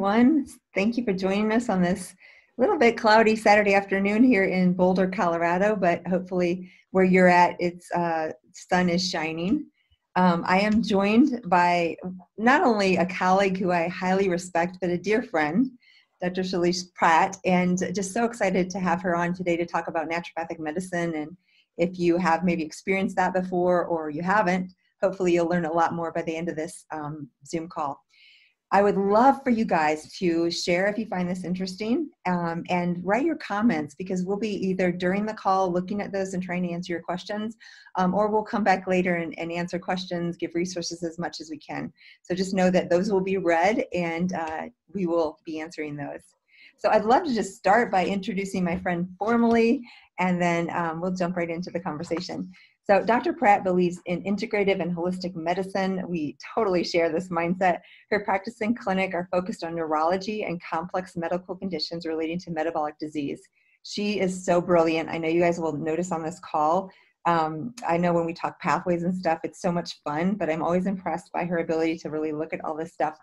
everyone. Thank you for joining us on this little bit cloudy Saturday afternoon here in Boulder, Colorado, but hopefully where you're at, it's uh, sun is shining. Um, I am joined by not only a colleague who I highly respect, but a dear friend, Dr. Shalise Pratt, and just so excited to have her on today to talk about naturopathic medicine. And if you have maybe experienced that before or you haven't, hopefully you'll learn a lot more by the end of this um, Zoom call. I would love for you guys to share if you find this interesting um, and write your comments because we'll be either during the call looking at those and trying to answer your questions, um, or we'll come back later and, and, answer questions, give resources as much as we can. So just know that those will be read and uh, we will be answering those. So I'd love to just start by introducing my friend formally and then um, we'll jump right into the conversation. So Dr. Pratt believes in integrative and holistic medicine. We totally share this mindset. Her practice and clinic are focused on neurology and complex medical conditions relating to metabolic disease. She is so brilliant. I know you guys will notice on this call. Um, I know when we talk pathways and stuff, it's so much fun, but I'm always impressed by her ability to really look at all this stuff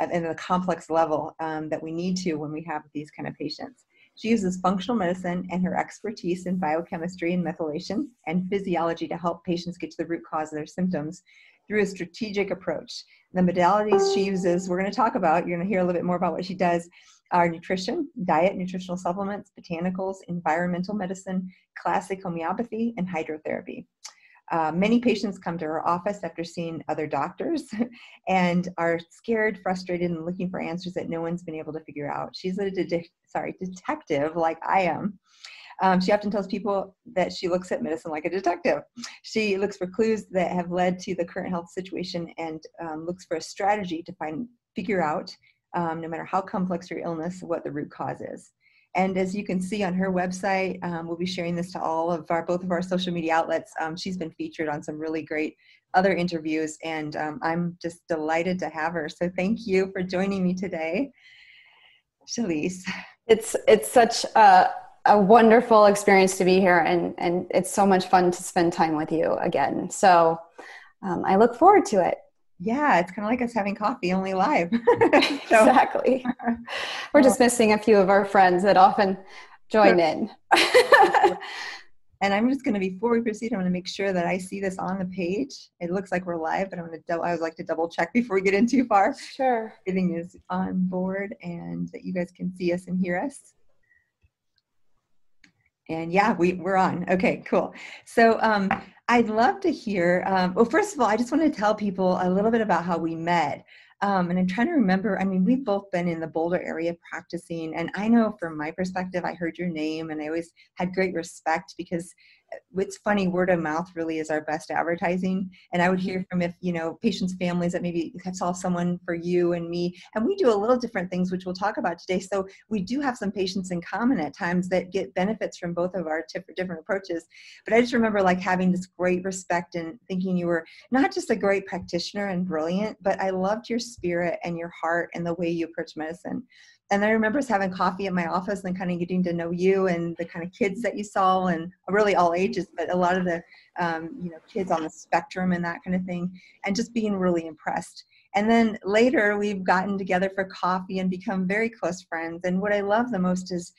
at, the complex level um, that we need to when we have these kind of patients. She uses functional medicine and her expertise in biochemistry and methylation and physiology to help patients get to the root cause of their symptoms through a strategic approach. The modalities she uses, we're going to talk about, you're going to hear a little bit more about what she does, are nutrition, diet, nutritional supplements, botanicals, environmental medicine, classic homeopathy, and hydrotherapy. Uh, many patients come to her office after seeing other doctors and are scared, frustrated, and looking for answers that no one's been able to figure out. She's a de- sorry detective like I am. Um, she often tells people that she looks at medicine like a detective. She looks for clues that have led to the current health situation and um, looks for a strategy to find figure out, um, no matter how complex your illness, what the root cause is. And as you can see on her website, um, we'll be sharing this to all of our, both of our social media outlets. Um, she's been featured on some really great other interviews and um, I'm just delighted to have her. So thank you for joining me today, Shalise. It's, it's such a, a wonderful experience to be here and, and it's so much fun to spend time with you again. So um, I look forward to it yeah, it's kind of like us having coffee, only live. so, exactly. We're just missing a few of our friends that often join in. and I'm just going to, before we proceed, I'm going to make sure that I see this on the page. It looks like we're live, but I'm going to, double, I would like to double check before we get in too far. Sure. Everything is on board and that you guys can see us and hear us. And yeah, we, we're on. Okay, cool. So um, I'd love to hear. Um, well, first of all, I just want to tell people a little bit about how we met. Um, and I'm trying to remember. I mean, we've both been in the Boulder area practicing, and I know from my perspective, I heard your name, and I always had great respect because it's funny word of mouth really is our best advertising. And i would hear mm-hmm. from if you know patients families that maybe have saw someone for you and me and we do a little different things which we'll talk about today. So we do have some patients in common at times that get benefits from both of our different approaches. But i just remember like having this great respect and thinking you were not just a great practitioner and brilliant but i loved your spirit and your heart and the way you approach medicine and I remember us having coffee at my office and kind of getting to know you and the kind of kids that you saw and really all ages, but a lot of the um, you know kids on the spectrum and that kind of thing, and just being really impressed. And then later we've gotten together for coffee and become very close friends. And what I love the most is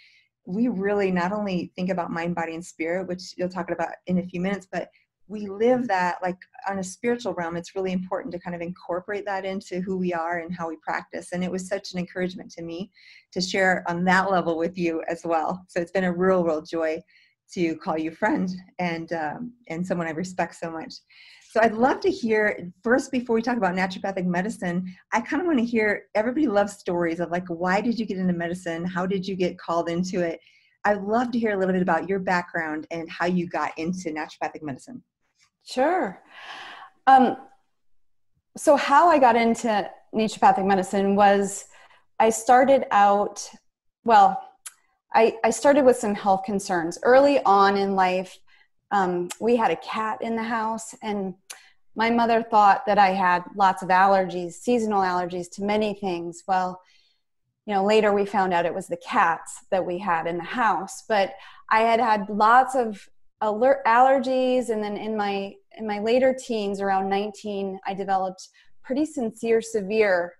we really not only think about mind, body, and spirit, which you'll talk about in a few minutes, but we live that like on a spiritual realm it's really important to kind of incorporate that into who we are and how we practice and it was such an encouragement to me to share on that level with you as well. So it's been a real real joy to call you friend and um, and someone i respect so much. So i'd love to hear first before we talk about naturopathic medicine i kind of want to hear everybody loves stories of like why did you get into medicine? How did you get called into it? I'd love to hear a little bit about your background and how you got into naturopathic medicine Sure. Um, so, how I got into naturopathic medicine was I started out, well, I, I started with some health concerns. Early on in life, um, we had a cat in the house, and my mother thought that I had lots of allergies, seasonal allergies to many things. Well, you know, later we found out it was the cats that we had in the house, but I had had lots of alert allergies and then in my in my later teens around 19 i developed pretty sincere severe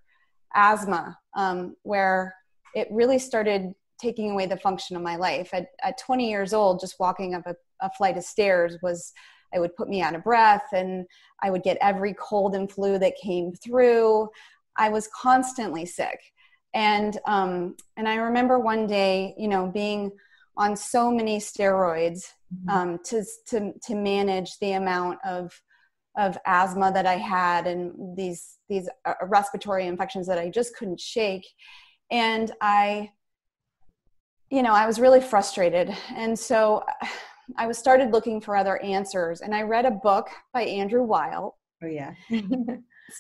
asthma, um, where it really started taking away the function of my life. At, at 20 years old, just walking up a, a flight of stairs was I would put me out of breath and I would get every cold and flu that came through. I was constantly sick. And um, and I remember one day, you know, being on so many steroids. Um, to, to to manage the amount of of asthma that I had and these these uh, respiratory infections that I just couldn't shake. And I, you know, I was really frustrated. And so I was started looking for other answers. And I read a book by Andrew Weil. Oh yeah.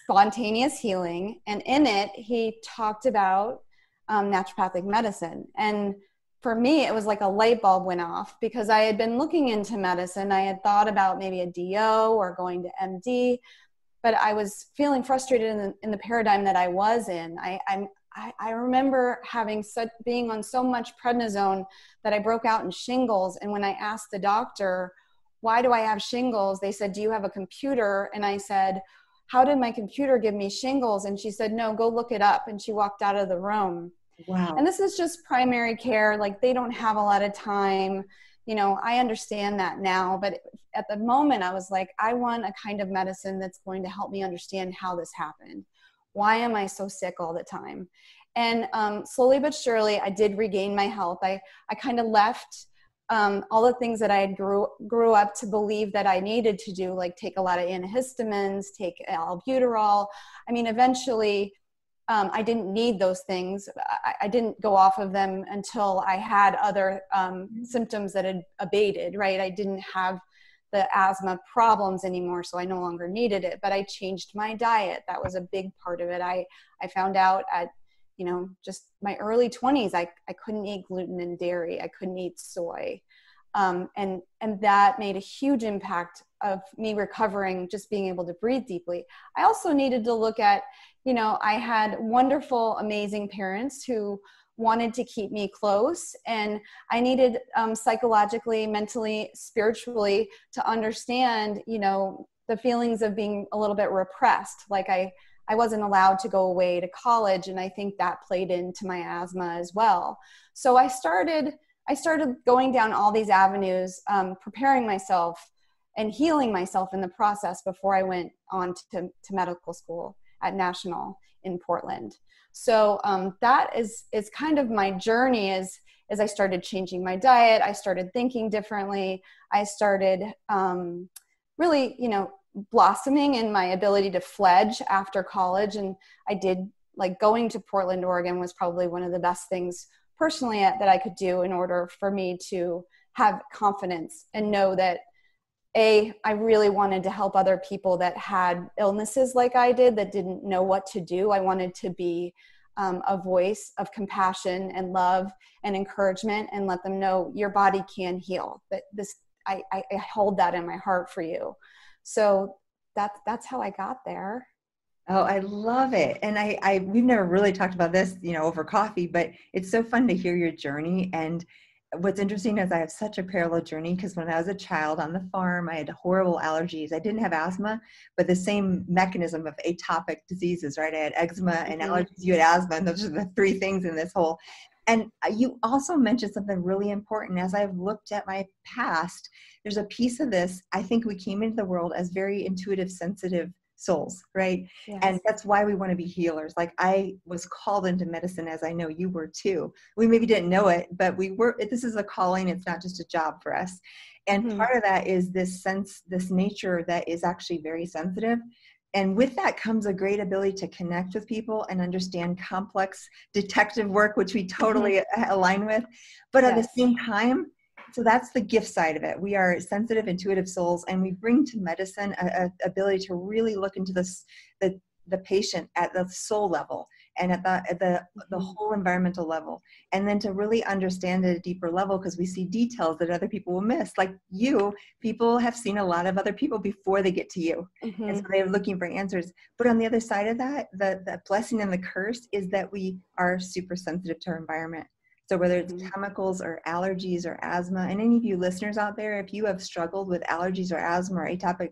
Spontaneous Healing. And in it, he talked about um, naturopathic medicine. And for me, it was like a light bulb went off because I had been looking into medicine. I had thought about maybe a DO or going to MD, but I was feeling frustrated in the, in the paradigm that I was in. I, I'm, I, I remember having such being on so much prednisone that I broke out in shingles. And when I asked the doctor, why do I have shingles? They said, Do you have a computer? And I said, How did my computer give me shingles? And she said, No, go look it up. And she walked out of the room. Wow. And this is just primary care. Like they don't have a lot of time. You know, I understand that now, but at the moment I was like, I want a kind of medicine that's going to help me understand how this happened. Why am I so sick all the time? And um, slowly but surely, I did regain my health. I, I kind of left um, all the things that I grew grew up to believe that I needed to do, like take a lot of antihistamines, take albuterol. I mean, eventually, um, I didn't need those things. I, I, didn't go off of them until I had other um, mm-hmm. symptoms that had abated, right? I didn't have the asthma problems anymore, so I no longer needed it. But I changed my diet. That was a big part of it. I, I found out at, you know, just my early 20s, I, I couldn't eat gluten and dairy, I couldn't eat soy. Um, and and that made a huge impact of me recovering just being able to breathe deeply i also needed to look at you know i had wonderful amazing parents who wanted to keep me close and i needed um, psychologically mentally spiritually to understand you know the feelings of being a little bit repressed. Like i i wasn't allowed to go away to college and i think that played into my asthma as well. So i started I started going down all these avenues, um, preparing myself and healing myself in the process before I went on to, to medical school at National in Portland. So um, that is is kind of my journey. Is as I started changing my diet, I started thinking differently. I started um, really, you know, blossoming in my ability to fledge after college, and I did like going to Portland, Oregon was probably one of the best things personally that I could do in order for me to have confidence and know that a i really wanted to help other people that had illnesses like i did that didn't know what to do i wanted to be um, a voice of compassion and love and encouragement and let them know your body can heal that this I, I, I hold that in my heart for you so that's that's how i got there Oh, I love it. And I, I we've never really talked about this, you know, over coffee, but it's so fun to hear your journey. And what's interesting is I have such a parallel journey because when I was a child on the farm, I had horrible allergies. I didn't have asthma, but the same mechanism of atopic diseases, right? I had eczema and mm-hmm. allergies, you had asthma, and those are the three things in this whole. And uh, you also mentioned something really important. As I've looked at my past, there's a piece of this. I think we came into the world as very intuitive, sensitive souls, right? Yes. And that's why we want to be healers. Like I was called into medicine as I know you were too. We maybe didn't know it, but we were this is a calling, it's not just a job for us. And mm-hmm. part of that is this sense, this nature that is actually very sensitive. And with that comes a great ability to connect with people and understand complex detective work, which we totally mm-hmm. align with. But yes. at the same time, so that's the gift side of it. We are sensitive intuitive souls and we bring to medicine a, a ability to really look into this the the patient at the soul level and at the at the the mm-hmm. whole environmental level. And then to really understand at a deeper level because we see details that other people will miss. Like you people have seen a lot of other people before they get to you. Mm-hmm. and so they're looking for answers. But on the other side of that the the blessing and the curse is that we are super sensitive to our environment So, whether it's mm-hmm. chemicals or allergies or asthma, and any of you listeners out there, if you have struggled with allergies or asthma or atopic,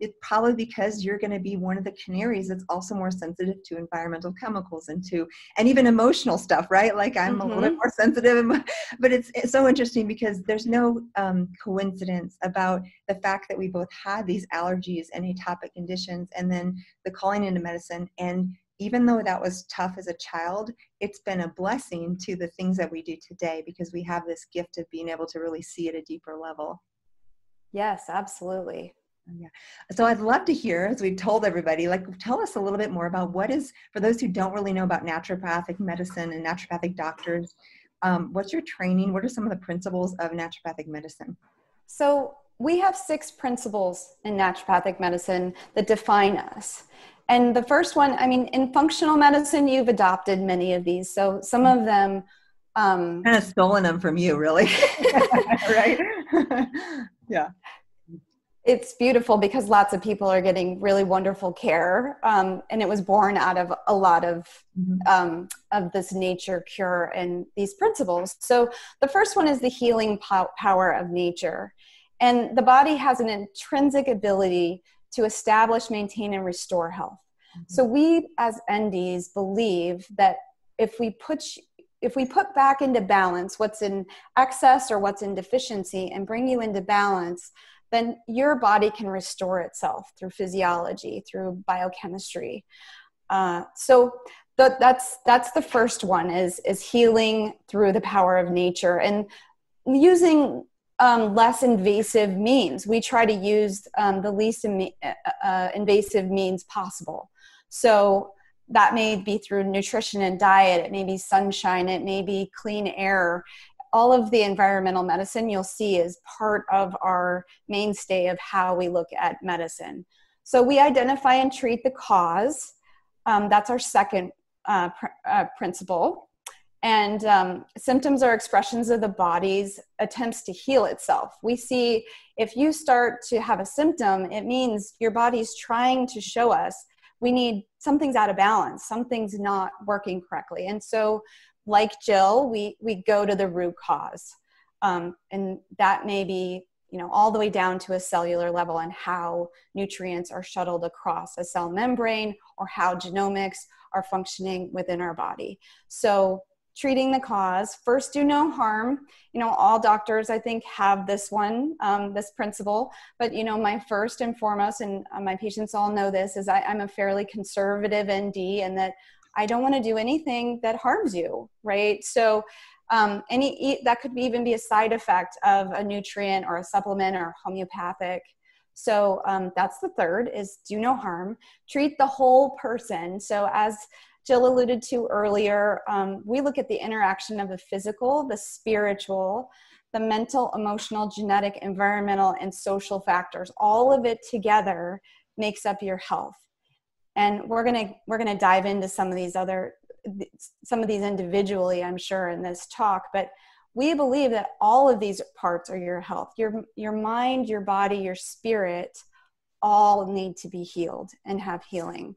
it's probably because you're going to be one of the canaries that's also more sensitive to environmental chemicals and to, and even emotional stuff, right? Like I'm mm-hmm. a little bit mm-hmm. more sensitive, but it's, it's so interesting because there's no um, coincidence about the fact that we both had these allergies and atopic conditions, and then the calling into medicine and even though that was tough as a child, it's been a blessing to the things that we do today because we have this gift of being able to really see at a deeper level. Yes, absolutely. Yeah. So I'd love to hear, as we've told everybody, like tell us a little bit more about what is, for those who don't really know about naturopathic medicine and naturopathic doctors, um, what's your training? What are some of the principles of naturopathic medicine? So we have six principles in naturopathic medicine that define us. And the first one, I mean, in functional medicine, you've adopted many of these. So some of them. Um, kind of stolen them from you, really. right? yeah. It's beautiful because lots of people are getting really wonderful care. Um, and it was born out of a lot of, mm-hmm. um, of this nature cure and these principles. So the first one is the healing po- power of nature. And the body has an intrinsic ability to establish, maintain, and restore health. Mm-hmm. So we as NDs believe that if we put if we put back into balance what's in excess or what's in deficiency and bring you into balance, then your body can restore itself through physiology, through biochemistry. Uh, so the, that's that's the first one is is healing through the power of nature and using um, less invasive means. We try to use um, the least Im- uh, uh, invasive means possible. So that may be through nutrition and diet, it may be sunshine, it may be clean air. All of the environmental medicine you'll see is part of our mainstay of how we look at medicine. So we identify and treat the cause. Um, that's our second uh, pr- uh, principle. And um, symptoms are expressions of the body's attempts to heal itself. We see if you start to have a symptom, it means your body's trying to show us we need something's out of balance, something's not working correctly. And so, like Jill, we, we go to the root cause. Um, and that may be you know all the way down to a cellular level and how nutrients are shuttled across a cell membrane or how genomics are functioning within our body so treating the cause. First do no harm. You know all doctors i think have this one um, this principle. But you know my first and foremost and uh, my patients all know this is I, i'm a fairly conservative nd and that i don't want to do anything that harms you right? So um, any that could even be a side effect of a nutrient or a supplement or homeopathic. So um, that's the third is do no harm. Treat the whole person. So as Jill alluded to earlier, um, we look at the interaction of the physical, the spiritual, the mental, emotional, genetic, environmental, and social factors. All of it together makes up your health. And we're gonna we're gonna dive into some of these other some of these individually, I'm sure, in this talk. But we believe that all of these parts are your health. Your your mind, your body, your spirit, all need to be healed and have healing.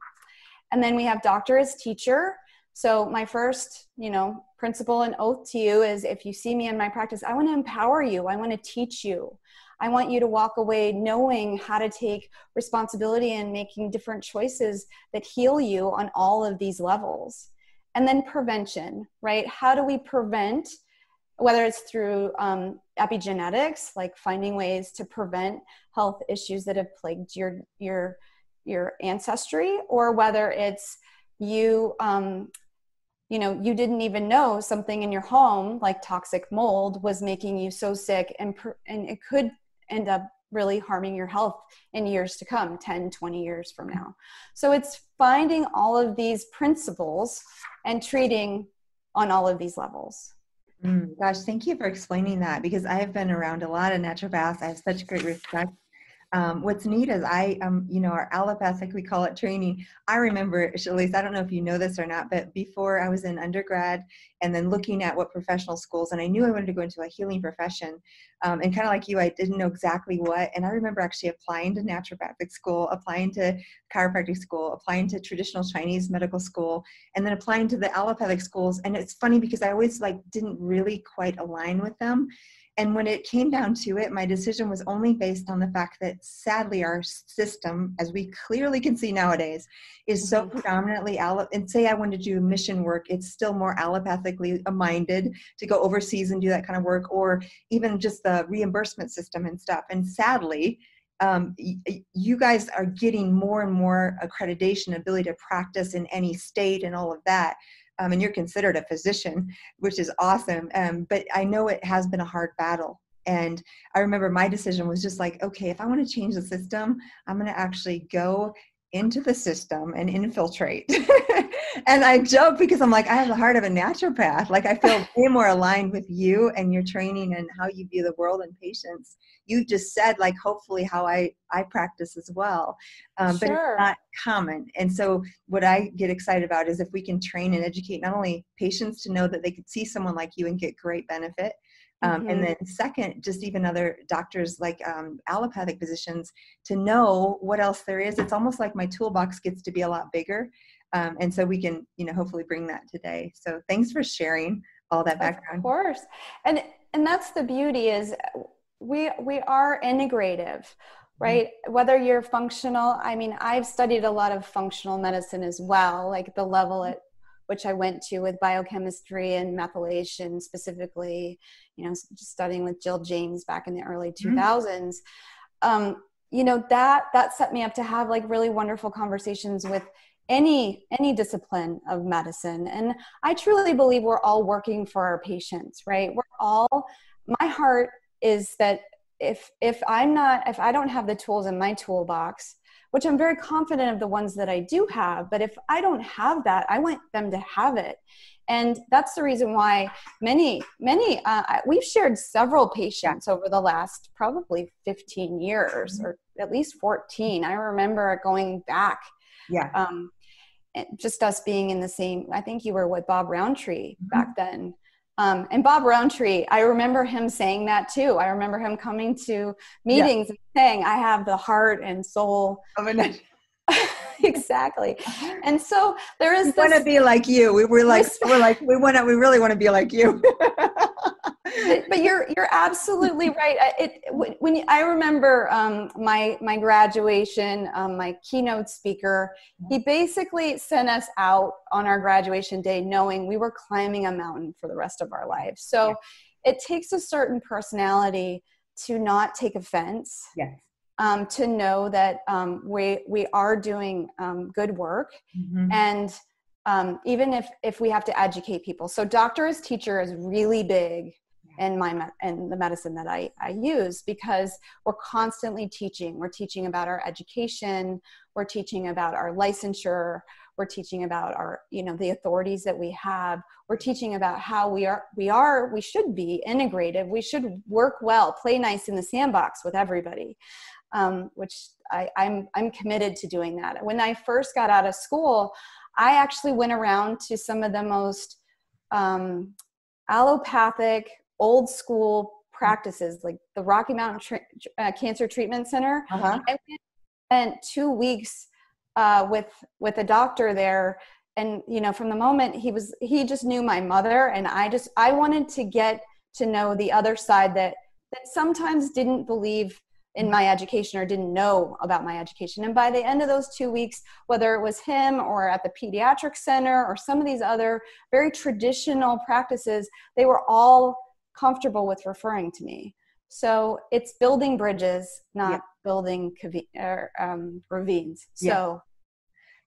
And then we have doctor as teacher. So my first, you know, principle and oath to you is if you see me in my practice, I want to empower you. I want to teach you. I want you to walk away knowing how to take responsibility and making different choices that heal you on all of these levels. And then prevention, right? How do we prevent, whether it's through um, epigenetics, like finding ways to prevent health issues that have plagued your your your ancestry or whether it's you um, you know you didn't even know something in your home like toxic mold was making you so sick and and it could end up really harming your health in years to come 10 20 years from now. So it's finding all of these principles and treating on all of these levels. Mm, gosh thank you for explaining that because i have been around a lot of naturopaths. I have such great respect um, what's neat is I, um, you know, our allopathic, we call it training. I remember, Shalise, I don't know if you know this or not, but before I was in undergrad and then looking at what professional schools. And I knew I wanted to go into a healing profession. Um, and kind of like you, I didn't know exactly what. And I remember actually applying to naturopathic school, applying to chiropractic school, applying to traditional Chinese medical school, and then applying to the allopathic schools. And it's funny because I always like didn't really quite align with them and when it came down to it, my decision was only based on the fact that sadly our system, as we clearly can see nowadays, is so mm-hmm. predominantly allo- and say I wanted to do mission work, it's still more allopathically minded to go overseas and do that kind of work, or even just the reimbursement system and stuff. And sadly, um, you guys are getting more and more accreditation, ability to practice in any state, and all of that um, and you're considered a physician, which is awesome. Um, but I know it has been a hard battle. And I remember my decision was just like, okay, if I want to change the system, I'm going to actually go into the system and infiltrate. and I joke because I'm like, I have the heart of a naturopath. Like I feel way more aligned with you and your training and how you view the world and patients. You just said like hopefully how I I practice as well, um, sure. but it's not common. And so what I get excited about is if we can train and educate not only patients to know that they could see someone like you and get great benefit, um, mm-hmm. And then, second, just even other doctors like um, allopathic physicians to know what else there is. It's almost like my toolbox gets to be a lot bigger. Um, and so we can, you know, hopefully bring that today. So thanks for sharing all that background. Of course. And, and that's the beauty is we, we are integrative mm-hmm. right mm-hmm. whether you're functional i mean i've studied a lot of functional medicine as well like the level at which I went to with biochemistry and methylation specifically, you know, studying with Jill James back in the early 2000s. Mm-hmm. Um, you know, that that set me up to have like really wonderful conversations with any any discipline of medicine and i truly believe we're all working for our patients right we're all my heart is that if if i'm not if i don't have the tools in my toolbox which I'm very confident of the ones that I do have. But if I don't have that, I want them to have it. And that's the reason why many, many, uh, we've shared several patients over the last probably 15 years mm-hmm. or at least 14. I remember going back. Yeah. Um, just us being in the same, I think you were with Bob Rountree mm-hmm. back then. Um, and Bob Rountree, I remember him saying that too. I remember him coming to meetings yeah. and saying, I have the heart and soul of a exactly. And so there is we want to be like you. We were like, we're like, we want to, we really want to be like you. but, you're you're absolutely right. It when I remember um, my my graduation, um, my keynote speaker, he basically sent us out on our graduation day, knowing we were climbing a mountain for the rest of our lives. So yeah. it takes a certain personality to not take offense. Yes. Um, to know that um, we we are doing um, good work, mm-hmm. and um, even if if we have to educate people. So doctor as teacher is really big in my in the medicine that I, I use because we're constantly teaching. We're teaching about our education. We're teaching about our licensure. We're teaching about our you know the authorities that we have. We're teaching about how we are we are we should be integrative. We should work well play nice in the sandbox with everybody um, which I, I'm I'm committed to doing that. When I first got out of school I actually went around to some of the most um, allopathic old school practices like the Rocky Mountain Tra- uh, Cancer Treatment Center. Uh-huh. I spent two weeks uh, with with a doctor there, and you know, from the moment he was, he just knew my mother, and I just I wanted to get to know the other side that that sometimes didn't believe in my education or didn't know about my education. And by the end of those two weeks, whether it was him or at the pediatric center or some of these other very traditional practices, they were all comfortable with referring to me. So it's building bridges, not yeah. building or, um, ravines. Yeah. So,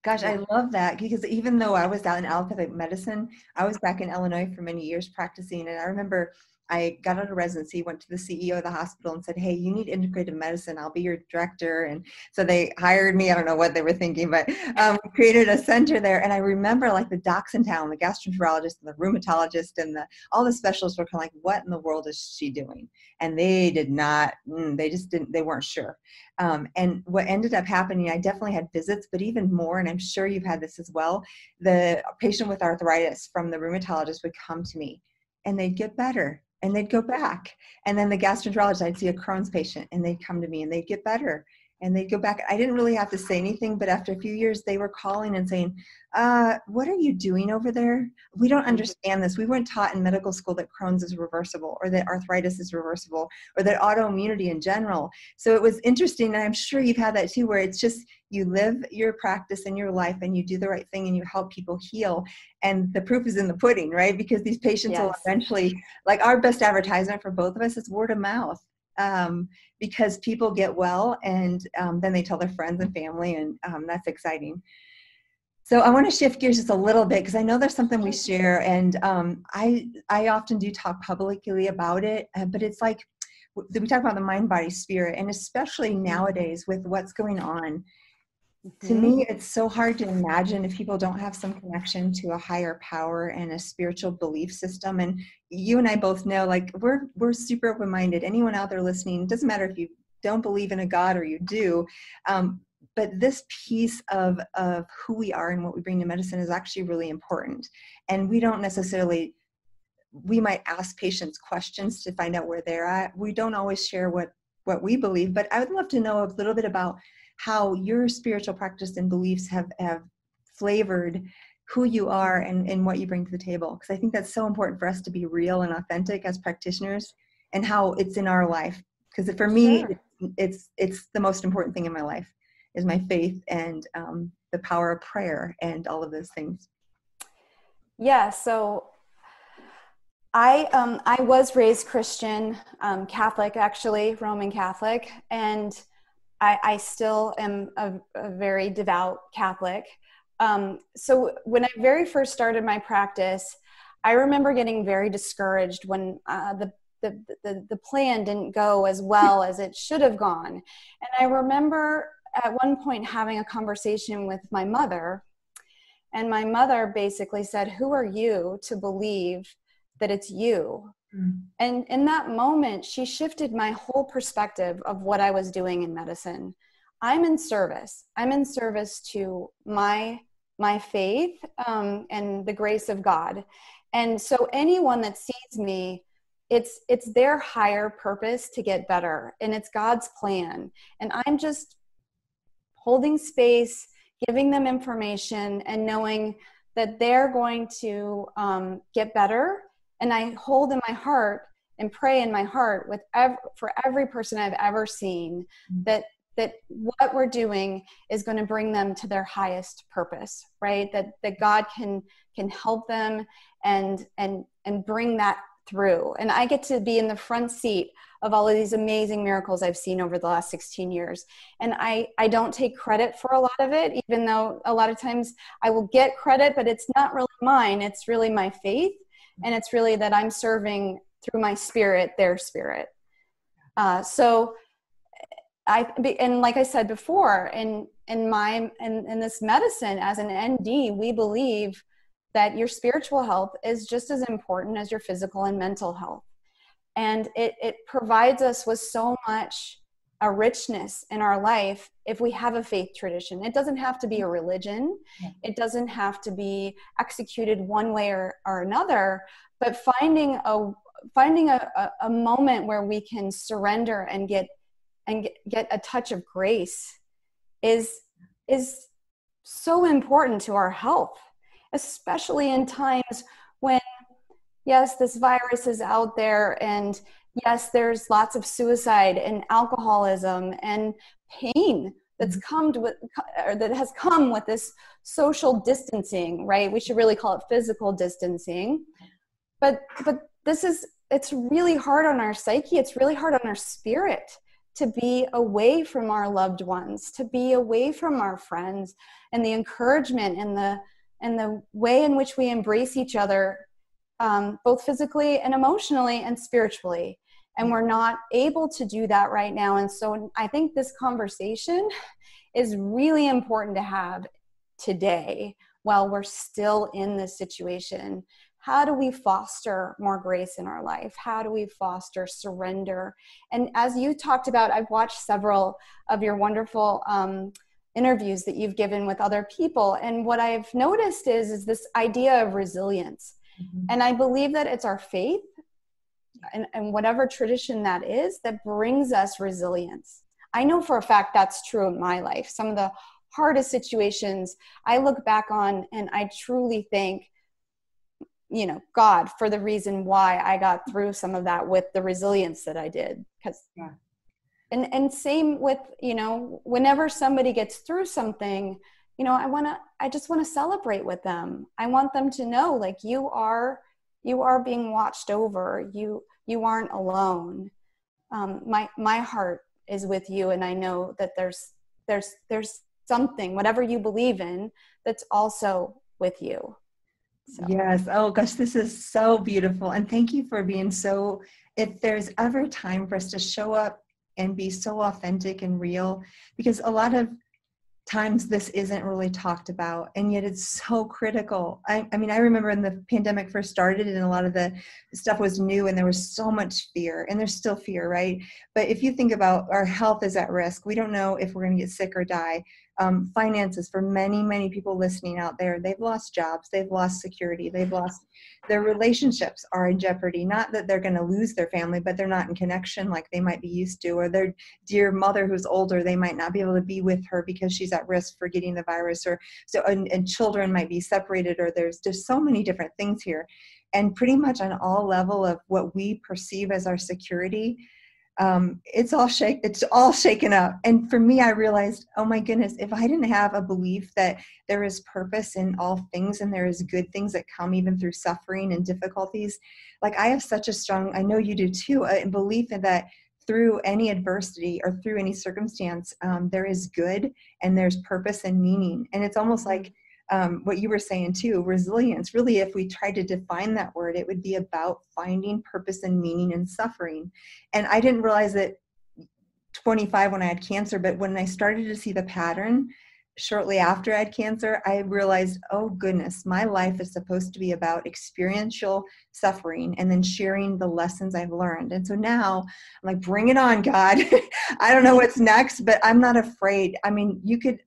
gosh, I love that because even though I was out in allopathic medicine, I was back in Illinois for many years practicing, and I remember I got out of residency, went to the CEO of the hospital and said, Hey, you need integrative medicine. I'll be your director. And so they hired me. I don't know what they were thinking, but um, created a center there. And I remember like the docs in town, the gastroenterologist and the rheumatologist and the, all the specialists were kind of like, what in the world is she doing? And they did not, mm, they just didn't, they weren't sure. Um, and what ended up happening, I definitely had visits, but even more, and I'm sure you've had this as well, the patient with arthritis from the rheumatologist would come to me and they'd get better and they'd go back. And then the gastroenterologist, I'd see a Crohn's patient and they'd come to me and they'd get better and they'd go back. I didn't really have to say anything, but after a few years, they were calling and saying, uh, What are you doing over there? We don't mm-hmm. understand this. We weren't taught in medical school that Crohn's is reversible or that arthritis is reversible or that autoimmunity in general. So it was interesting. And I'm sure you've had that too, where it's just you live your practice and your life and you do the right thing and you help people heal. And the proof is in the pudding, right? Because these patients yes. will eventually, like our best advertisement for both of us is word of mouth um, because people get well and um, then they tell their friends and family, and um, that's exciting. So I want to shift gears just a little bit because I know there's something we share, and um, I I often do talk publicly about it, uh, but it's like we talk about the mind, body, spirit, and especially nowadays with what's going on Mm-hmm. To me, it's so hard to imagine if people don't have some connection to a higher power and a spiritual belief system. And you and I both know, like we're we're super open-minded. Anyone out there listening, doesn't matter if you don't believe in a God or you do, um, but this piece of of who we are and what we bring to medicine is actually really important. And we don't necessarily we might ask patients questions to find out where they're at. We don't always share what what we believe, but I would love to know a little bit about how your spiritual practice and beliefs have, have flavored who you are and, and what you bring to the table. Because I think that's so important for us to be real and authentic as practitioners and how it's in our life. Because for me, sure. it's it's the most important thing in my life is my faith and um, the power of prayer and all of those things. Yeah. So I um, I was raised Christian, um, Catholic actually, Roman Catholic, and I, I still am a, a, very devout Catholic. Um, so when I very first started my practice, I remember getting very discouraged when uh, the, the, the, the plan didn't go as well as it should have gone. And I remember at one point having a conversation with my mother, and my mother basically said, Who are you to believe that it's you? Mm. And in that moment, she shifted my whole perspective of what I was doing in medicine. I'm in service. I'm in service to my my faith um, and the grace of God. And so anyone that sees me, it's it's their higher purpose to get better, and it's God's plan. And I'm just holding space, giving them information, and knowing that they're going to um, get better and I hold in my heart and pray in my heart with ev- for every person I've ever seen mm-hmm. that that what we're doing is going to bring them to their highest purpose right? That that god can can help them and and and bring that through. And i get to be in the front seat of all of these amazing miracles i've seen over the last 16 years. And i i don't take credit for a lot of it even though a lot of times i will get credit but it's not really mine it's really my faith and it's really that i'm serving through my spirit their spirit. Uh, so i and like i said before in in my in, in this medicine as an nd we believe that your spiritual health is just as important as your physical and mental health. And it, it provides us with so much a richness in our life if we have a faith tradition. It doesn't have to be a religion, it doesn't have to be executed one way or, or another, but finding a finding a, a, a moment where we can surrender and get and get, get a touch of grace is is so important to our health especially in times when yes this virus is out there and yes, there's lots of suicide and alcoholism and pain that's mm-hmm. come with or that has come with this social distancing, right? We should really call it physical distancing. But but this is it's really hard on our psyche, it's really hard on our spirit to be away from our loved ones, to be away from our friends and the encouragement and the and the way in which we embrace each other um, both physically and emotionally and spiritually. And we're not able to do that right now. And so I think this conversation is really important to have today while we're still in this situation. How do we foster more grace in our life? How do we foster surrender? And as you talked about i've watched several of your wonderful um, interviews that you've given with other people. And what i've noticed is is this idea of resilience mm-hmm. and i believe that it's our faith and, and whatever tradition that is that brings us resilience i know for a fact that's true in my life some of the hardest situations i look back on and i truly think you know god for the reason why i got through some of that with the resilience that i did because yeah. and and same with you know whenever somebody gets through something you know i want to i just want to celebrate with them i want them to know like you are you are being watched over you you aren't alone um, my my heart is with you and i know that there's there's there's something whatever you believe in that's also with you so. Yes. Oh gosh, this is so beautiful. And thank you for being so, if there's ever time for us to show up and be so authentic and real, because a lot of times this isn't really talked about and yet it's so critical. I, I, mean i remember when the pandemic first started and a lot of the stuff was new and there was so much fear and there's still fear right? But if you think about our health is at risk we don't know if we're going to get sick or die um, finances for many many people listening out there. They've lost jobs they've lost security they've lost their relationships are in jeopardy. Not that they're going to lose their family but they're not in connection like they might be used to or their dear mother who's older they might not be able to be with her because she's at risk for getting the virus or so and, and children might be separated or there's just so many different things here. And pretty much on all level of what we perceive as our security um, it's all shake it's all shaken up. And for me i realized oh my goodness if i didn't have a belief that there is purpose in all things and there is good things that come even through suffering and difficulties like i have such a strong i know you do too a belief in that through any adversity or through any circumstance um, there is good and there's purpose and meaning. And it's almost like um, what you were saying too resilience really if we tried to define that word it would be about finding purpose and meaning in suffering. And i didn't realize that 25 when i had cancer but when i started to see the pattern shortly after i had cancer i realized oh goodness my life is supposed to be about experiential suffering and then sharing the lessons i've learned. And so now i'm like bring it on god. I don't know what's next but i'm not afraid. I mean you could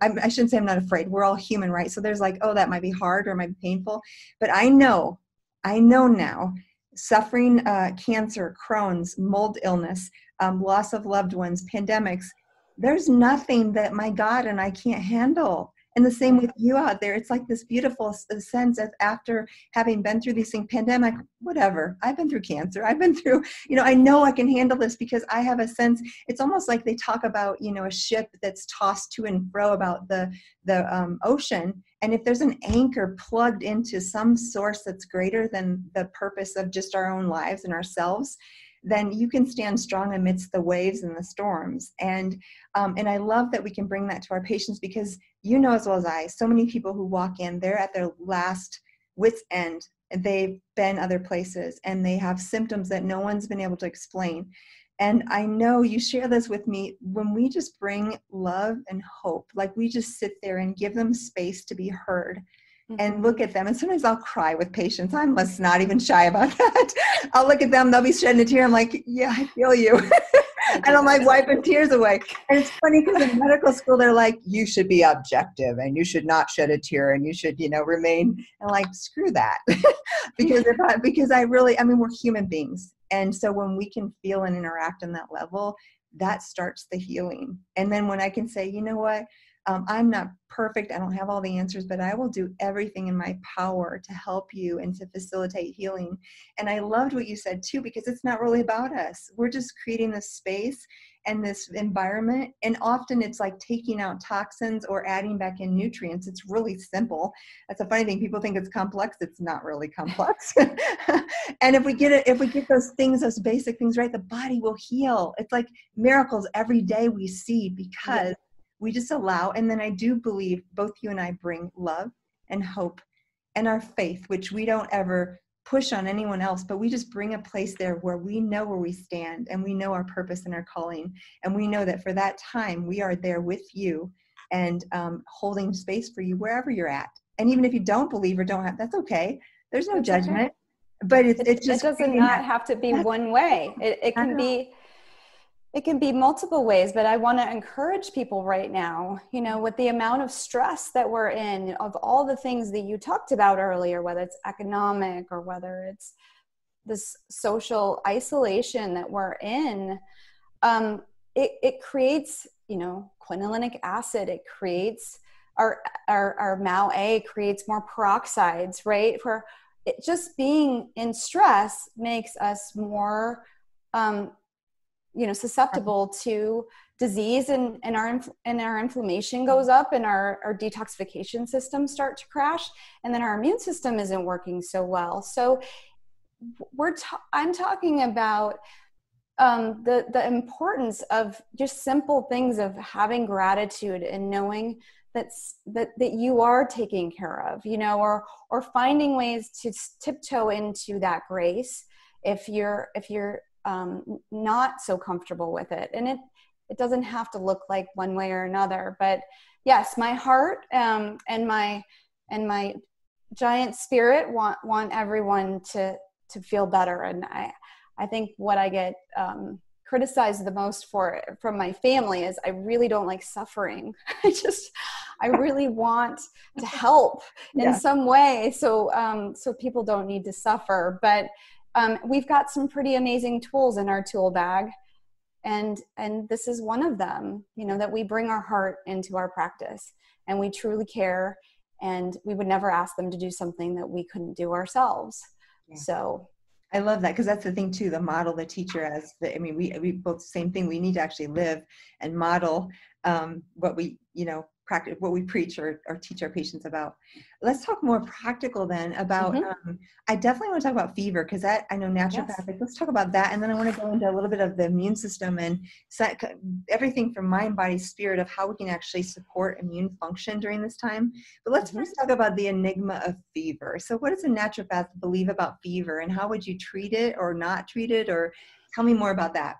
I, I, shouldn't say I'm not afraid. We're all human, right? So there's like, oh, that might be hard or might be painful. But I know, I know now, suffering uh, cancer, Crohn's, mold illness, um, loss of loved ones, pandemics, there's nothing that my God and I can't handle. And the same with you out there. It's like this beautiful sense of after having been through these things, pandemic, whatever. I've been through cancer. I've been through, you know, I know I can handle this because I have a sense. It's almost like they talk about, you know, a ship that's tossed to and fro about the the um, ocean. And if there's an anchor plugged into some source that's greater than the purpose of just our own lives and ourselves, then you can stand strong amidst the waves and the storms. And um, and I love that we can bring that to our patients because you know as well as I, so many people who walk in, they're at their last wits end. They've been other places and they have symptoms that no one's been able to explain. And I know you share this with me when we just bring love and hope, like we just sit there and give them space to be heard and mm-hmm. look at them. And sometimes I'll cry with patients. I'm not even shy about that. I'll look at them, they'll be shedding a tear. I'm like, yeah, I feel you. and I'm like wiping tears away. And it's funny because in medical school, they're like, you should be objective and you should not shed a tear and you should, you know, remain. And like, screw that. because if I, because I really, I mean, we're human beings. And so when we can feel and interact on that level, that starts the healing. And then when I can say, you know what, um, I'm not perfect. I don't have all the answers, but I will do everything in my power to help you and to facilitate healing. And I loved what you said too, because it's not really about us. We're just creating this space and this environment. And often it's like taking out toxins or adding back in nutrients. It's really simple. That's a funny thing. People think it's complex. It's not really complex. and if we get it, if we get those things, those basic things right, the body will heal. It's like miracles every day we see because we just allow and then i do believe both you and i bring love and hope and our faith which we don't ever push on anyone else, but we just bring a place there where we know where we stand and we know our purpose and our calling. And we know that for that time, we are there with you and um, holding space for you wherever you're at. And even if you don't believe or don't have, that's okay. There's no that's judgment. Okay. But it, it just it does not have to be one way. It, it can be it can be multiple ways but i want to encourage people right now you know with the amount of stress that we're in of all the things that you talked about earlier whether it's economic or whether it's this social isolation that we're in um, it, it creates you know quinolinic acid. It creates our our, our MAO-A creates more peroxides right? For it just being in stress makes us more um, you know susceptible to disease and, and our and our inflammation goes up and our, our detoxification systems start to crash and then our immune system isn't working so well. So we're ta- i'm talking about um, the the importance of just simple things of having gratitude and knowing that's that that you are taking care of you know or or finding ways to tiptoe into that grace if you're if you're um, not so comfortable with it. And it it doesn't have to look like one way or another. But yes my heart um, and my and my giant spirit want want everyone to to feel better. And i i think what i get um, criticized the most for from my family is i really don't like suffering. I just i really want to help in yeah. some way. So um so people don't need to suffer. But um, we've got some pretty amazing tools in our tool bag and and this is one of them you know that we bring our heart into our practice and we truly care and we would never ask them to do something that we couldn't do ourselves yeah. so I love that because that's the thing too. The model the teacher as the, I mean, we we both same thing. We need to actually live and model um, what we you know practice what we preach or, or teach our patients about let's talk more practical then about mm-hmm. um, i definitely want to talk about fever because that i know naturopathic yes. let's talk about that and then i want to go into a little bit of the immune system and set, everything from mind body spirit of how we can actually support immune function during this time but let's mm-hmm. first talk about the enigma of fever so what does a naturopath believe about fever and how would you treat it or not treat it or tell me more about that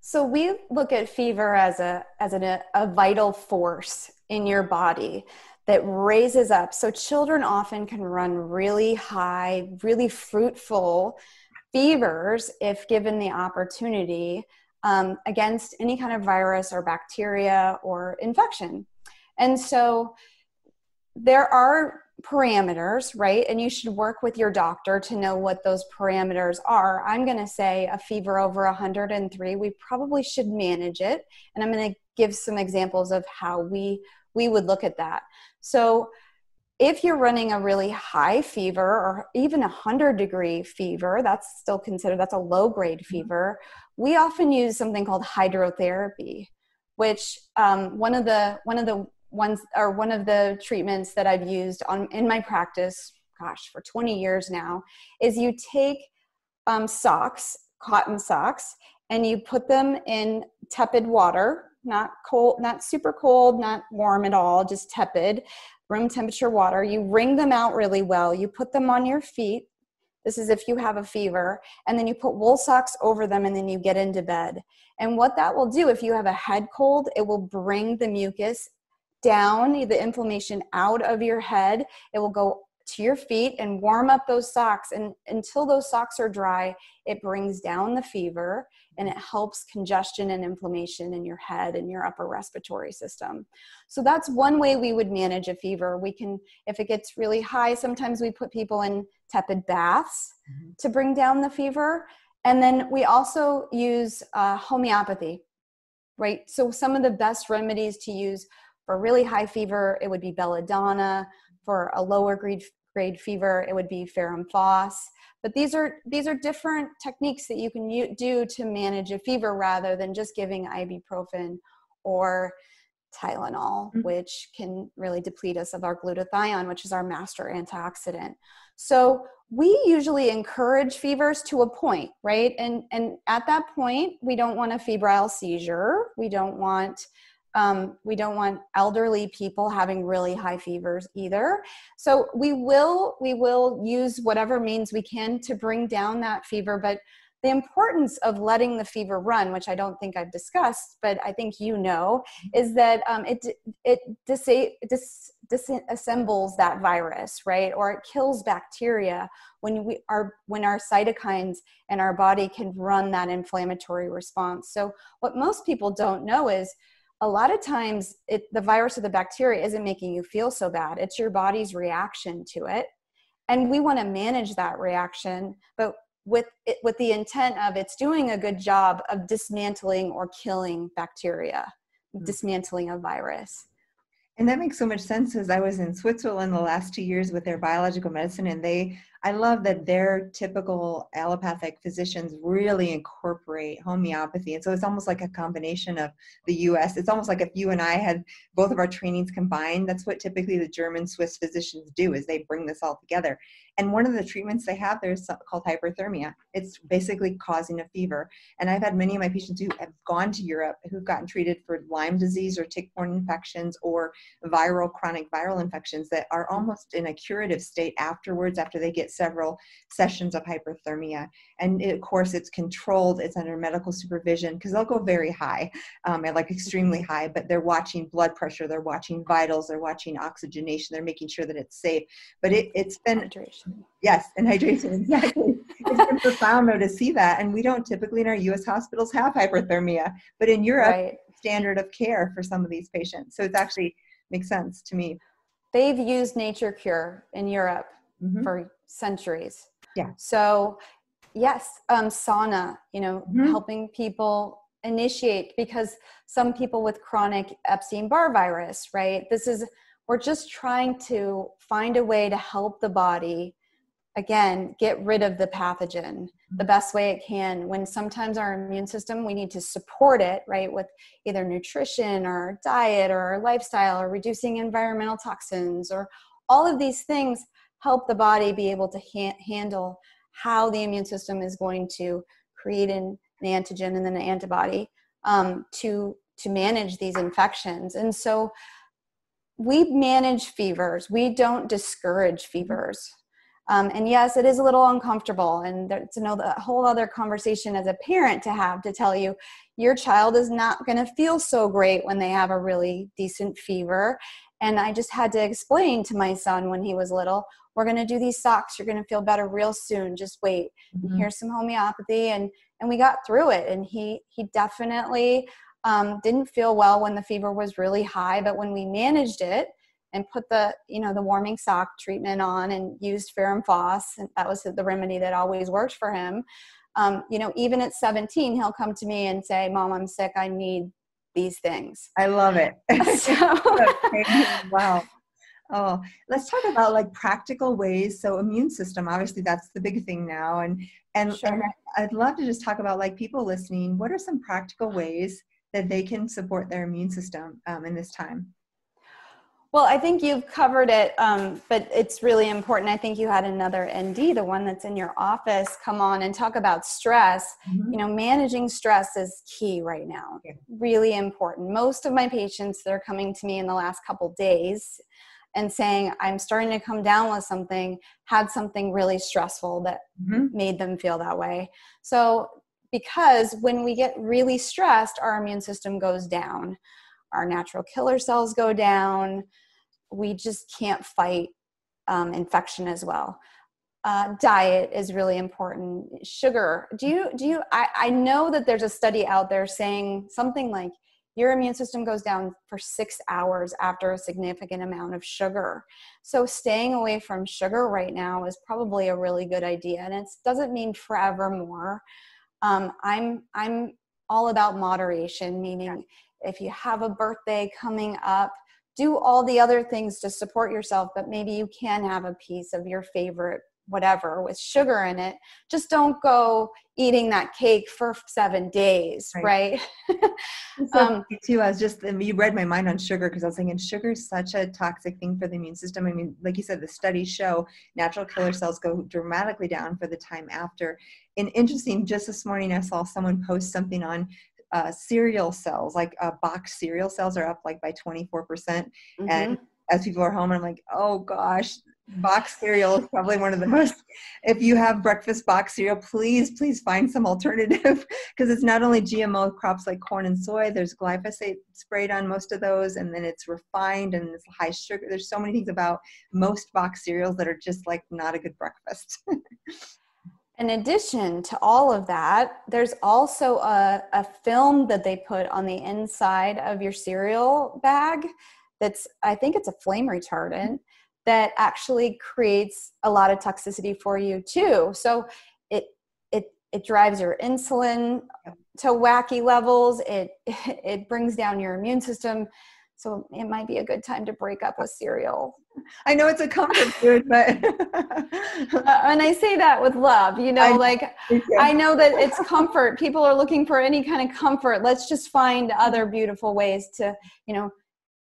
so we look at fever as a as an, a, a vital force in your body that raises up. So children often can run really high, really fruitful fevers if given the opportunity um, against any kind of virus or bacteria or infection. And so there are parameters, right? And you should work with your doctor to know what those parameters are. I'm going to say a fever over 103, we probably should manage it. And I'm going to give some examples of how we we would look at that. So if you're running a really high fever or even a 100 degree fever, that's still considered that's a low grade mm-hmm. fever. We often use something called hydrotherapy, which um, one of the one of the ones or one of the treatments that I've used on in my practice, gosh, for 20 years now, is you take um, socks, cotton socks, and you put them in tepid water, not cold, not super cold, not warm at all, just tepid, room temperature water. You wring them out really well. You put them on your feet. This is if you have a fever. And then you put wool socks over them and then you get into bed. And what that will do, if you have a head cold, it will bring the mucus down, the inflammation out of your head. It will go to your feet and warm up those socks. And until those socks are dry, it brings down the fever and it helps congestion and inflammation in your head and your upper respiratory system. So that's one way we would manage a fever. We can, if it gets really high, sometimes we put people in tepid baths mm-hmm. to bring down the fever. And then we also use uh, homeopathy, right? So some of the best remedies to use for really high fever, it would be belladonna. For a lower grade, grade fever, it would be ferrum phos. But these are these are different techniques that you can do to manage a fever rather than just giving ibuprofen or Tylenol, mm-hmm. which can really deplete us of our glutathione, which is our master antioxidant. So we usually encourage fevers to a point, right? And and at that point, we don't want a febrile seizure. We don't want Um, we don't want elderly people having really high fevers either. So we will we will use whatever means we can to bring down that fever, but the importance of letting the fever run, which I don't think I've discussed, but I think you know, is that um, it it dis- dis- disassembles that virus, right? Or it kills bacteria when we are when our cytokines and our body can run that inflammatory response. So what most people don't know is a lot of times it, the virus or the bacteria isn't making you feel so bad. It's your body's reaction to it. And we want to manage that reaction, but with it, with the intent of it's doing a good job of dismantling or killing bacteria, mm-hmm. dismantling a virus. And that makes so much sense as I was in Switzerland the last two years with their biological medicine, and they I love that their typical allopathic physicians really incorporate homeopathy. And so it's almost like a combination of the US. It's almost like if you and I had both of our trainings combined, that's what typically the German Swiss physicians do is they bring this all together. And one of the treatments they have there is called hyperthermia. It's basically causing a fever. And I've had many of my patients who have gone to Europe who've gotten treated for Lyme disease or tick-borne infections or viral chronic viral infections that are almost in a curative state afterwards after they get several sessions of hyperthermia. And it, of course, it's controlled, it's under medical supervision because they'll go very high, um, like extremely high, but they're watching blood pressure, they're watching vitals, they're watching oxygenation, they're making sure that it's safe. But it, it's been. Yes, and hydration, exactly. it's been profound though to see that. And we don't typically in our US hospitals have hyperthermia, but in Europe, right. standard of care for some of these patients. So it's actually makes sense to me. They've used Nature Cure in Europe mm-hmm. for centuries. Yeah. So, yes, um, sauna, you know, mm-hmm. helping people initiate because some people with chronic Epstein Barr virus, right? This is, we're just trying to find a way to help the body again get rid of the pathogen the mm-hmm. best way it can. When sometimes our immune system we need to support it right with either nutrition or diet or lifestyle or reducing environmental toxins or all of these things help the body be able to ha- handle how the immune system is going to create an, an antigen and then an antibody um, to to manage these infections. And so we manage fevers. We don't discourage fevers um, and yes it is a little uncomfortable and it's a whole other conversation as a parent to have to tell you your child is not going to feel so great when they have a really decent fever and i just had to explain to my son when he was little we're going to do these socks you're going to feel better real soon just wait mm-hmm. here's some homeopathy and and we got through it and he he definitely um, didn't feel well when the fever was really high but when we managed it and put the you know the warming sock treatment on and used ferrum phos and that was the remedy that always worked for him um, you know even at 17 he'll come to me and say mom i'm sick i need these things i love it so, wow Oh, let's talk about like practical ways. So immune system, obviously that's the big thing now. And and, sure. and I'd love to just talk about like people listening, what are some practical ways that they can support their immune system um, in this time? Well, I think you've covered it, um, but it's really important. I think you had another ND, the one that's in your office, come on and talk about stress. Mm-hmm. You know, managing stress is key right now. Yeah. Really important. Most of my patients, they're coming to me in the last couple days and saying i'm starting to come down with something had something really stressful that mm-hmm. made them feel that way so because when we get really stressed our immune system goes down our natural killer cells go down we just can't fight um, infection as well uh, diet is really important sugar do you do you I, I know that there's a study out there saying something like your immune system goes down for six hours after a significant amount of sugar. So, staying away from sugar right now is probably a really good idea. And it doesn't mean forevermore. Um, I'm, I'm all about moderation, meaning if you have a birthday coming up, do all the other things to support yourself, but maybe you can have a piece of your favorite whatever with sugar in it just don't go eating that cake for seven days right, right? so um, too i was just you read my mind on sugar because i was thinking sugar is such a toxic thing for the immune system i mean like you said the studies show natural killer cells go dramatically down for the time after and interesting just this morning i saw someone post something on uh, cereal cells like uh, box cereal cells are up like by 24%. percent mm-hmm. And as people are home, I'm like, oh gosh, box cereal is probably one of the most if you have breakfast box cereal please please find some alternative because it's not only gmo crops like corn and soy there's glyphosate sprayed on most of those and then it's refined and it's high sugar. There's so many things about most box cereals that are just like not a good breakfast. In addition to all of that there's also a, a film that they put on the inside of your cereal bag that's i think it's a flame retardant that actually creates a lot of toxicity for you too. So it it it drives your insulin to wacky levels. It it brings down your immune system. So it might be a good time to break up with cereal. I know it's a comfort food, but uh, and I say that with love. You know, I, like I know that it's comfort. People are looking for any kind of comfort. Let's just find other beautiful ways to, you know,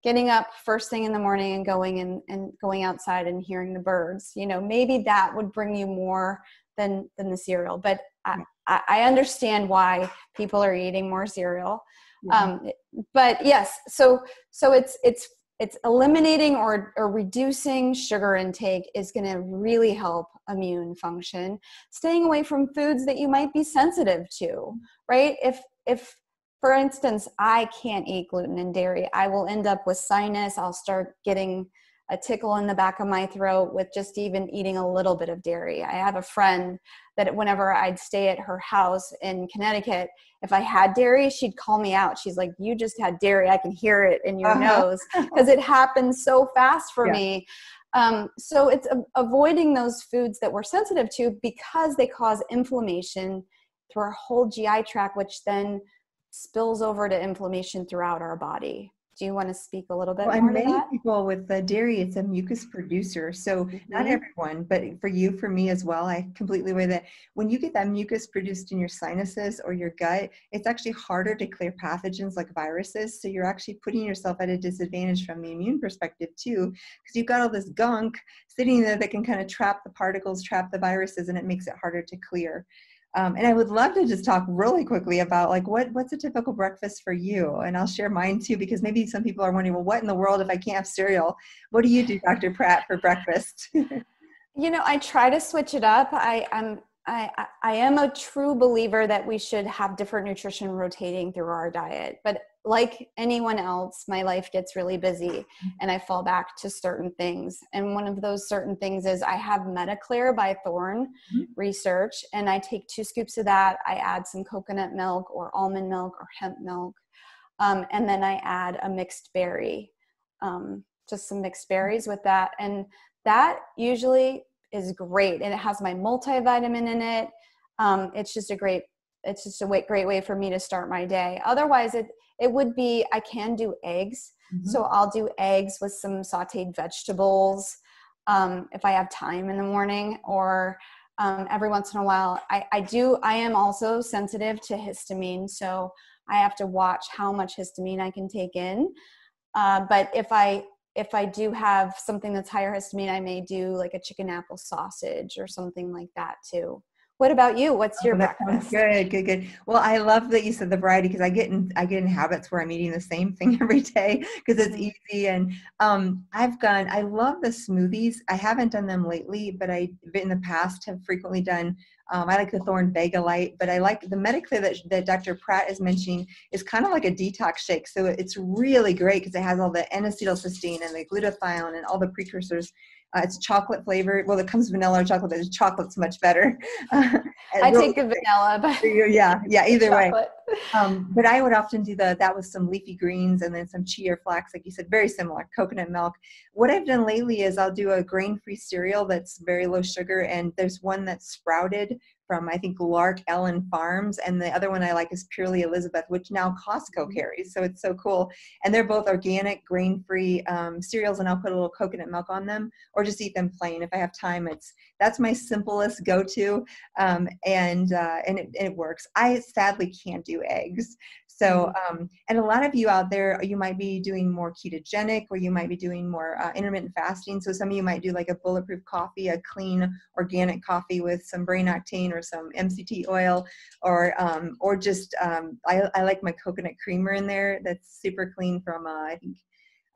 getting up first thing in the morning and going and, and going outside and hearing the birds you know maybe that would bring you more than than the cereal but i, I understand why people are eating more cereal. Yeah. um, but yes so so it's it's it's eliminating or, or reducing sugar intake is going to really help immune function. Staying away from foods that you might be sensitive to right? If if for instance, I can't eat gluten and dairy. I will end up with sinus. I'll start getting a tickle in the back of my throat with just even eating a little bit of dairy. I have a friend that whenever I'd stay at her house in Connecticut, if I had dairy, she'd call me out. She's like, You just had dairy. I can hear it in your uh-huh. nose because it happens so fast for yeah. me. Um, so it's a- avoiding those foods that we're sensitive to because they cause inflammation through our whole GI tract, which then spills over to inflammation throughout our body. Do you want to speak a little bit well, more many that? people with the dairy, it's a mucus producer. So mm-hmm. not everyone, but for you, for me as well, I completely agree that when you get that mucus produced in your sinuses or your gut, it's actually harder to clear pathogens like viruses. So you're actually putting yourself at a disadvantage from the immune perspective too, because you've got all this gunk sitting there that can kind of trap the particles, trap the viruses, and it makes it harder to clear. Um, and I would love to just talk really quickly about like what what's a typical breakfast for you, and I'll share mine too because maybe some people are wondering, well, what in the world if I can't have cereal? What do you do, Dr. Pratt, for breakfast? you know, I try to switch it up. I, I'm I, I am a true believer that we should have different nutrition rotating through our diet. But like anyone else, my life gets really busy mm-hmm. and I fall back to certain things. And one of those certain things is I have MediClear by Thorne mm-hmm. Research, and I take two scoops of that. I add some coconut milk or almond milk or hemp milk. Um, and then I add a mixed berry, um, just some mixed berries with that. And that usually is great and it has my multivitamin in it um, it's just a great it's just a great way for me to start my day otherwise it it would be i can do eggs mm-hmm. so i'll do eggs with some sauteed vegetables um, if i have time in the morning or um, every once in a while I, I do i am also sensitive to histamine so i have to watch how much histamine i can take in uh, but if i if I do have something that's higher histamine, I may do like a chicken apple sausage or something like that too. What about you? What's your oh, breakfast? Good, good, good. Well, I love that you said the variety because I get in I get in habits where I'm eating the same thing every day because it's mm-hmm. easy. And um, I've gone. I love the smoothies. I haven't done them lately, but I in the past have frequently done um, I like the Thorne Light, but I like the MediClear that, that Dr. Pratt is mentioning is kind of like a detox shake. So it's really great because it has all the N-acetylcysteine and the glutathione and all the precursors uh, it's chocolate flavored. Well, it comes vanilla or chocolate, but the chocolate's much better. I take the vanilla, but yeah, yeah. Either way. Um, but I would often do the that with some leafy greens and then some chia or flax, like you said, very similar. Coconut milk. What I've done lately is I'll do a grain-free cereal that's very low sugar, and there's one that's sprouted from I think Lark Ellen Farms, and the other one I like is Purely Elizabeth, which now Costco mm-hmm. carries. So it's so cool, and they're both organic, grain-free um, cereals, and I'll put a little coconut milk on them, or just eat them plain if I have time. It's that's my simplest go-to, um, and uh, and it, it works. I sadly can't do eggs, So, mm-hmm. um, and a lot of you out there, you might be doing more ketogenic or you might be doing more uh, intermittent fasting. So, some of you might do like a bulletproof coffee, a clean organic coffee with some brain octane or some MCT oil, or um, or just um, I, I like my coconut creamer in there. That's super clean from uh, I think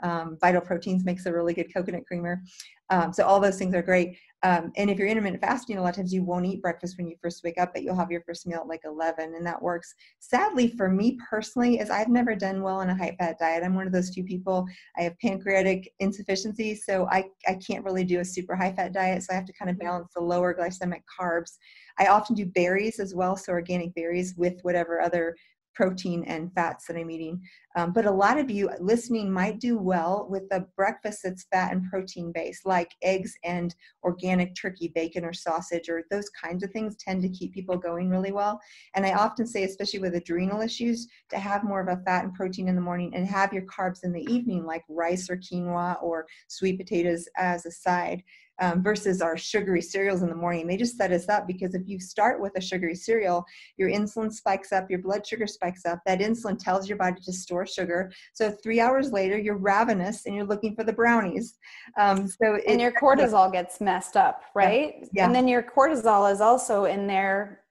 um, Vital Proteins makes a really good coconut creamer. Um, so all those things are great. Um, and if you're intermittent fasting, a lot of times you won't eat breakfast when you first wake up, but you'll have your first meal at like 11, and that works. Sadly, for me personally, is I've never done well on a high fat diet. I'm one of those few people. I have pancreatic insufficiency, so I, I can't really do a super high fat diet. So I have to kind of mm-hmm. balance the lower glycemic carbs. I often do berries as well, so organic berries with whatever other protein and fats that I'm eating. Um, but a lot of you listening might do well with a breakfast that's fat and protein based, like eggs and organic turkey bacon or sausage, or those kinds of things tend to keep people going really well. And I often say, especially with adrenal issues, to have more of a fat and protein in the morning and have your carbs in the evening, like rice or quinoa or sweet potatoes as a side um, versus our sugary cereals in the morning. They just set us up because if you start with a sugary cereal, your insulin spikes up, your blood sugar spikes up. That insulin tells your body to store sugar. So three hours later, you're ravenous and you're looking for the brownies. Um, so and your cortisol gets messed up, right? Yeah. yeah. And then your cortisol is also in there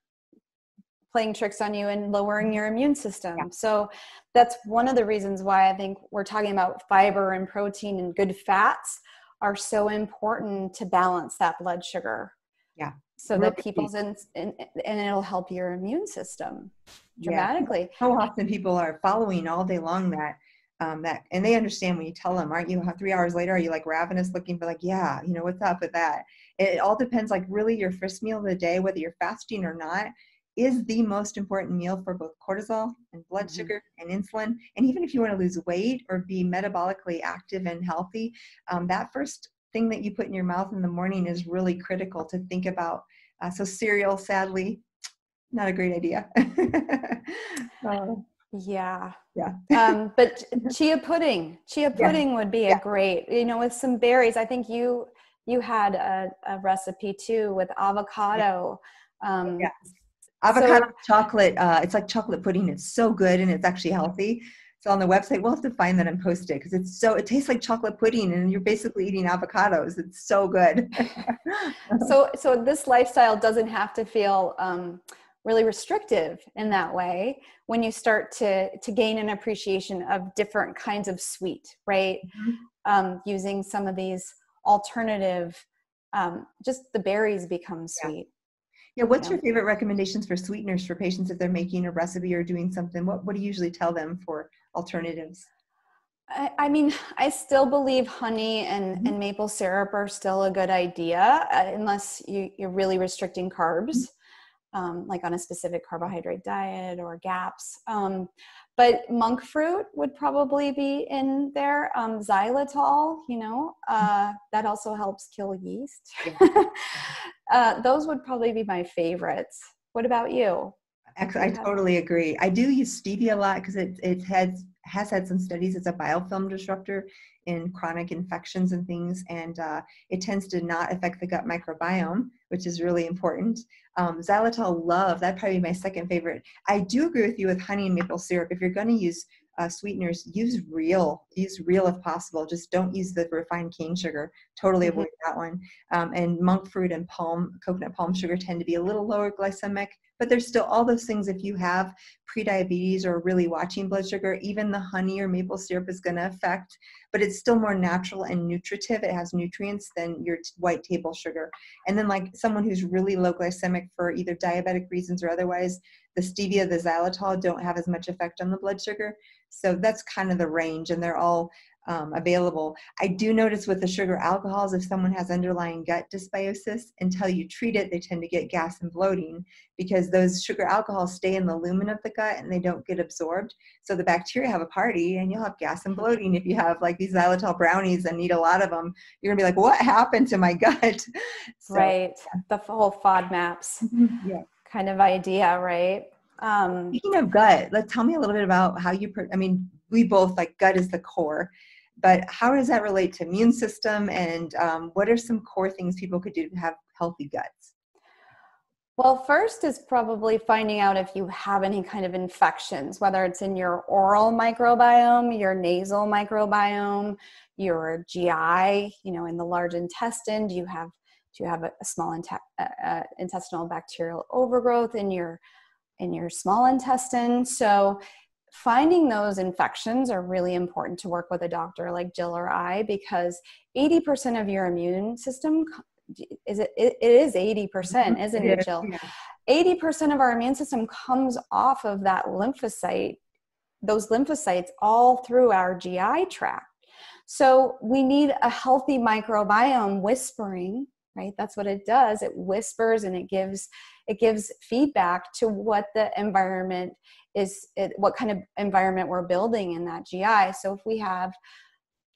playing tricks on you and lowering your immune system. Yeah. So that's one of the reasons why I think we're talking about fiber and protein and good fats are so important to balance that blood sugar. Yeah. So that people's in, in, and it'll help your immune system dramatically. Yeah. How often people are following all day long that um, that and they understand when you tell them, aren't you? Three hours later, are you like ravenous, looking for like, yeah, you know, what's up with that? It, it all depends. Like, really, your first meal of the day, whether you're fasting or not, is the most important meal for both cortisol and blood mm-hmm. sugar and insulin. And even if you want to lose weight or be metabolically active and healthy, um, that first thing that you put in your mouth in the morning is really critical to think about. Uh, so, cereal, sadly, not a great idea. uh, yeah. Yeah. um, but chia pudding, chia pudding yeah. would be yeah. a great, you know, with some berries. I think you you had a, a recipe too with avocado. Um, yeah avocado so, chocolate uh, it's like chocolate pudding. It's so good and it's actually healthy. So on the website. We'll have to find that and post it because it's so it tastes like chocolate pudding and you're basically eating avocados. It's so good. So so this lifestyle doesn't have to feel um, really restrictive in that way when you start to to gain an appreciation of different kinds of sweet right? Mm-hmm. um, using some of these alternative um, just the berries become sweet yeah, what's your favorite recommendations for sweeteners for patients if they're making a recipe or doing something? What what do you usually tell them for alternatives? I, I mean, I still believe honey and, mm-hmm. and maple syrup are still a good idea, uh, unless you, you're really restricting carbs, mm-hmm. um, like on a specific carbohydrate diet or GAPS. Um, but monk fruit would probably be in there. Um, xylitol, you know, uh, that also helps kill yeast. uh, those would probably be my favorites. What about you? I totally agree. I do use stevia a lot because it it has has had some studies. It's a biofilm disruptor in chronic infections and things, and uh, it tends to not affect the gut microbiome, which is really important. Um, xylitol love, that'd probably my second favorite. I do agree with you with honey and maple syrup. If you're going to use uh, sweeteners, use real, use real if possible. Just don't use the refined cane sugar. Totally mm-hmm. avoid that one. Um, and monk fruit and palm, coconut palm sugar tend to be a little lower glycemic, but there's still all those things if you have prediabetes or really watching blood sugar even the honey or maple syrup is going to affect but it's still more natural and nutritive it has nutrients than your white table sugar and then like someone who's really low glycemic for either diabetic reasons or otherwise the stevia the xylitol don't have as much effect on the blood sugar so that's kind of the range and they're all um, available. I do notice with the sugar alcohols, if someone has underlying gut dysbiosis, until you treat it, they tend to get gas and bloating because those sugar alcohols stay in the lumen of the gut and they don't get absorbed. So the bacteria have a party and you'll have gas and bloating if you have like these xylitol brownies and eat a lot of them. You're gonna be like, what happened to my gut? So, right. The whole FODMAPs yeah. Kind of idea, right? Um, Speaking of gut, let's tell me a little bit about how you. I mean, we both like gut is the core but how does that relate to immune system and um, what are some core things people could do to have healthy guts Well, first is probably finding out if you have any kind of infections, whether it's in your oral microbiome, your nasal microbiome, your GI, you know, in the large intestine. Do you have do you have a, a small in- uh, intestinal bacterial overgrowth in your in your small intestine? So finding those infections are really important to work with a doctor like Jill or I because 80% of your immune system is it, it is 80%, mm-hmm. isn't it, Jill? 80% of our immune system comes off of that lymphocyte, those lymphocytes all through our GI tract. So we need a healthy microbiome whispering, right? That's what it does. It whispers and it gives it gives feedback to what the environment is it, what kind of environment we're building in that GI. So if we have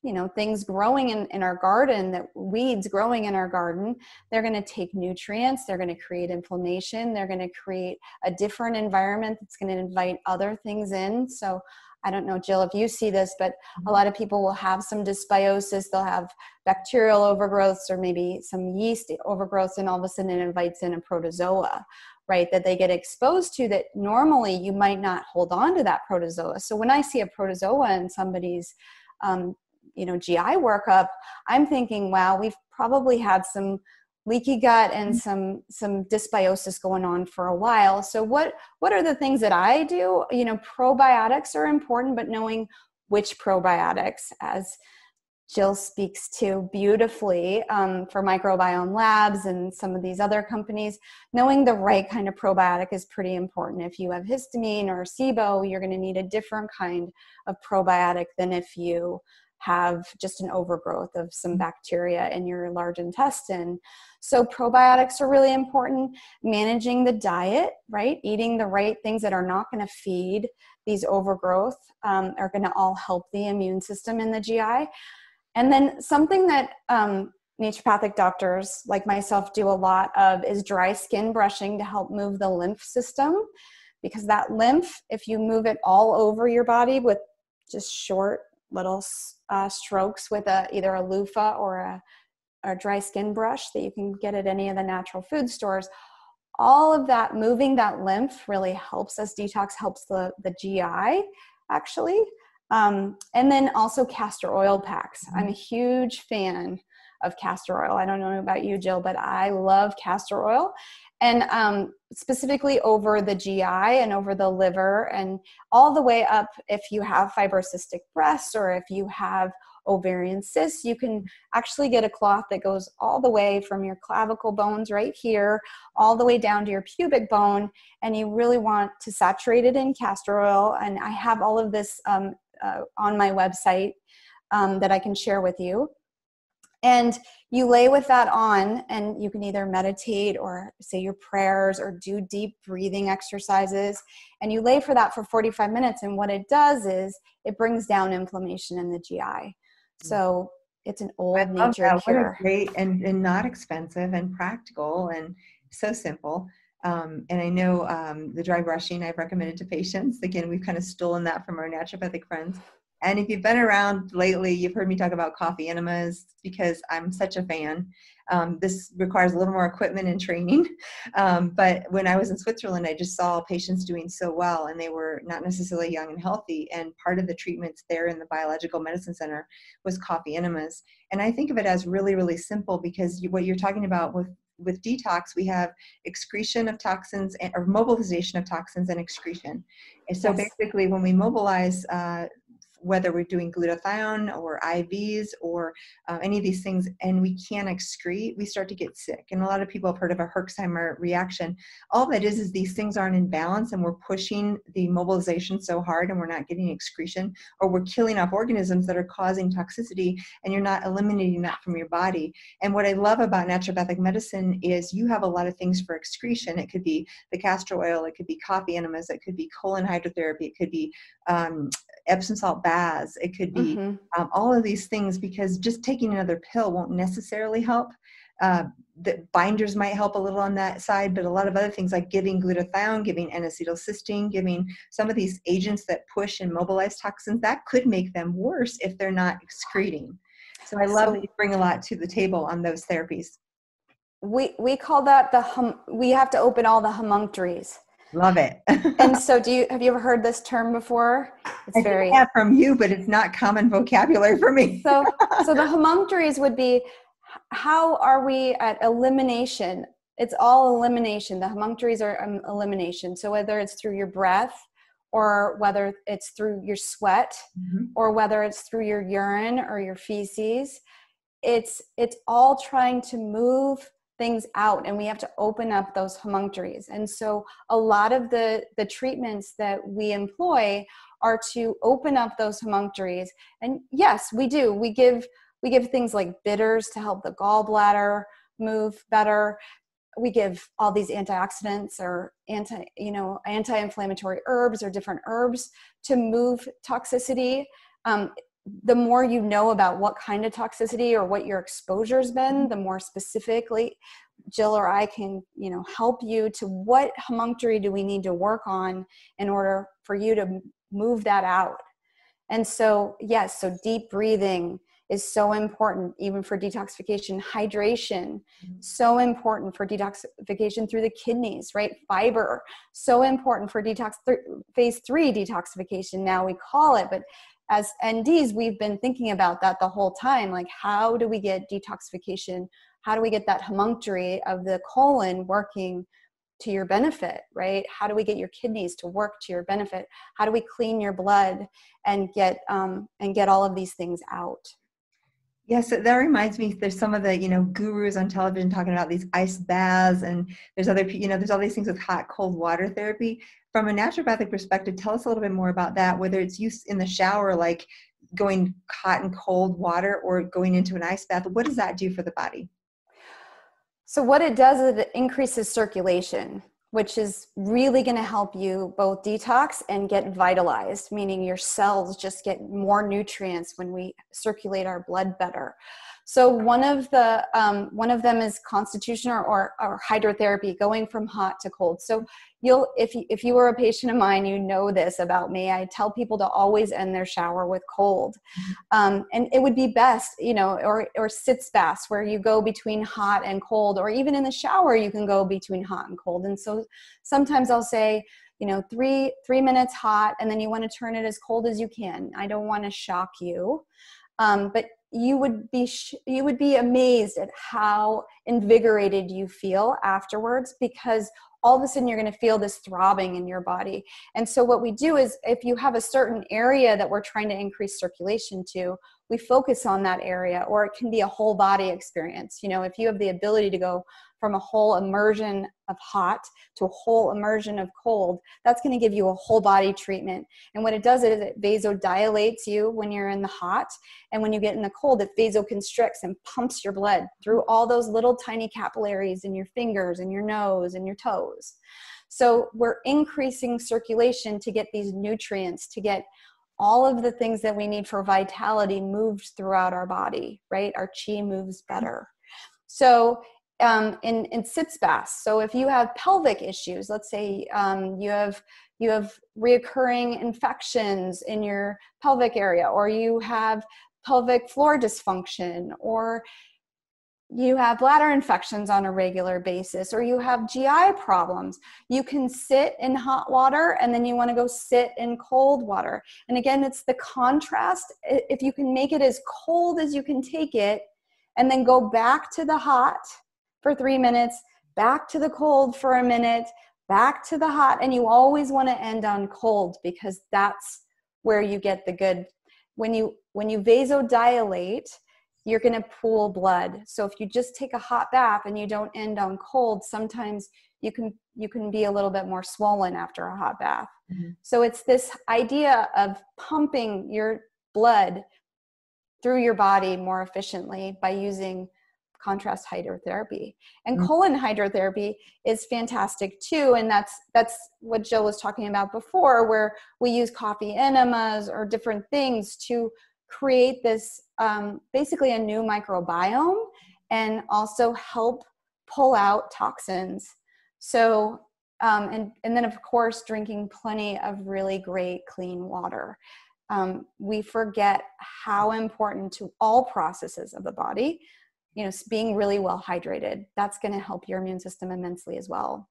you know things growing in, in our garden that weeds growing in our garden they're going to take nutrients they're going to create inflammation they're going to create a different environment that's going to invite other things in so i don't know jill if you see this but a mm-hmm. lot of people will have some dysbiosis they'll have bacterial overgrowths or maybe some yeast overgrowths and all of a sudden it invites in a protozoa right that they get exposed to that normally you might not hold on to that protozoa so when i see a protozoa in somebody's um, you know gi workup i'm thinking wow we've probably had some leaky gut and mm-hmm. some some dysbiosis going on for a while. So what what are the things that i do? You know probiotics are important but knowing which probiotics as jill speaks to beautifully um, for microbiome labs and some of these other companies knowing the right kind of probiotic is pretty important. If you have histamine or sibo you're going to need a different kind of probiotic than if you have just an overgrowth of some mm-hmm. bacteria in your large intestine. So, probiotics are really important. Managing the diet, right? Eating the right things that are not going to feed these overgrowth um, are going to all help the immune system in the GI. And then, something that um, naturopathic doctors like myself do a lot of is dry skin brushing to help move the lymph system. Because that lymph, if you move it all over your body with just short little uh, strokes with a either a loofah or a, dry skin brush that you can get at any of the natural food stores. All of that moving that lymph really helps us detox helps the the gi actually. Um, and then also castor oil packs. I'm a huge fan of castor oil. I don't know about you jill but i love castor oil and um, specifically over the GI and over the liver, and all the way up if you have fibrocystic breasts or if you have ovarian cysts, you can actually get a cloth that goes all the way from your clavicle bones right here, all the way down to your pubic bone, and you really want to saturate it in castor oil. And I have all of this um, uh, on my website um, that I can share with you. And you lay with that on, and you can either meditate or say your prayers or do deep breathing exercises. And you lay for that for 45 minutes. And what it does is it brings down inflammation in the GI. So it's an old nature cure. Great and, and not expensive and practical and so simple. Um, and I know um, the dry brushing I've recommended to patients. Again, we've kind of stolen that from our naturopathic friends. And if you've been around lately, you've heard me talk about coffee enemas because I'm such a fan. Um, this requires a little more equipment and training. Um, but when I was in Switzerland, I just saw patients doing so well, and they were not necessarily young and healthy. And part of the treatments there in the Biological Medicine Center was coffee enemas. And I think of it as really, really simple because you, what you're talking about with with detox, we have excretion of toxins and, or mobilization of toxins and excretion. And so yes. basically, when we mobilize uh, whether we're doing glutathione or IVs or uh, any of these things, and we can't excrete, we start to get sick. And a lot of people have heard of a Herxheimer reaction. All that is is these things aren't in balance, and we're pushing the mobilization so hard, and we're not getting excretion, or we're killing off organisms that are causing toxicity, and you're not eliminating that from your body. And what I love about naturopathic medicine is you have a lot of things for excretion. It could be the castor oil, it could be coffee enemas, it could be colon hydrotherapy, it could be um, Epsom salt baths. It could be mm-hmm. um, all of these things because just taking another pill won't necessarily help. Uh, the binders might help a little on that side, but a lot of other things like giving glutathione, giving N-acetylcysteine, giving some of these agents that push and mobilize toxins, that could make them worse if they're not excreting. So I love so, that you bring a lot to the table on those therapies. we we call that the hum we have to open all the emunctories love it. And so do you have you ever heard this term before? It's I very yeah from you but it's not common vocabulary for me. So so the emunctories would be how are we at elimination? It's all elimination. The emunctories are um, elimination. So whether it's through your breath or whether it's through your sweat mm-hmm. or whether it's through your urine or your feces it's it's all trying to move things out and we have to open up those emunctories and so a lot of the the treatments that we employ are to open up those emunctories and yes we do. We give we give things like bitters to help the gallbladder move better. We give all these antioxidants or anti you know anti-inflammatory herbs or different herbs to move toxicity. Um, the more you know about what kind of toxicity or what your exposure's been the more specifically jill or i can you know help you to what emunctory do we need to work on in order for you to move that out. And so yes so deep breathing is so important even for detoxification. Hydration mm-hmm. so important for detoxification through the kidneys right? Fiber so important for detox th- phase 3 detoxification now we call it but as NDs, we've been thinking about that the whole time. Like, how do we get detoxification? How do we get that emunctory of the colon working to your benefit, right? How do we get your kidneys to work to your benefit? How do we clean your blood and get um, and get all of these things out? Yes, so that reminds me. There's some of the you know gurus on television talking about these ice baths, and there's other you know there's all these things with hot cold water therapy. From a naturopathic perspective, tell us a little bit more about that. Whether it's used in the shower, like going hot and cold water, or going into an ice bath. What does that do for the body? So what it does is it increases circulation which is really going to help you both detox and get vitalized, meaning your cells just get more nutrients when we circulate our blood better. So one of the um, one of them is constitution or, or, or, hydrotherapy, going from hot to cold. So you'll if you, if you were a patient of mine, you know this about me. I tell people to always end their shower with cold, um, and it would be best, you know, or or sitz baths where you go between hot and cold, or even in the shower you can go between hot and cold. And so sometimes I'll say you know three three minutes hot and then you want to turn it as cold as you can i don't want to shock you um, but you would be sh- you would be amazed at how invigorated you feel afterwards because all of a sudden you're going to feel this throbbing in your body. And so what we do is if you have a certain area that we're trying to increase circulation to we focus on that area or it can be a whole body experience you know if you have the ability to go from a whole immersion of hot to a whole immersion of cold, that's going to give you a whole body treatment. And what it does is it vasodilates you when you're in the hot. And when you get in the cold, it vasoconstricts and pumps your blood through all those little tiny capillaries in your fingers and your nose and your toes. So we're increasing circulation to get these nutrients, to get all of the things that we need for vitality moved throughout our body, right? Our chi moves better. So um, in, in sitz baths. So if you have pelvic issues, let's say um, you have you have reoccurring infections in your pelvic area, or you have pelvic floor dysfunction, or you have bladder infections on a regular basis, or you have GI problems, you can sit in hot water and then you want to go sit in cold water. And again, it's the contrast. If you can make it as cold as you can take it, and then go back to the hot for three minutes, back to the cold for a minute, back to the hot. And you always want to end on cold because that's where you get the good. When you when you vasodilate, you're going to pool blood. So if you just take a hot bath and you don't end on cold, sometimes you can you can be a little bit more swollen after a hot bath. Mm-hmm. So it's this idea of pumping your blood through your body more efficiently by using contrast hydrotherapy and mm-hmm. colon hydrotherapy is fantastic too and that's that's what jill was talking about before where we use coffee enemas or different things to create this um, basically a new microbiome and also help pull out toxins. So um, and, and then of course drinking plenty of really great clean water. Um, we forget how important to all processes of the body you know being really well hydrated. That's going to help your immune system immensely as well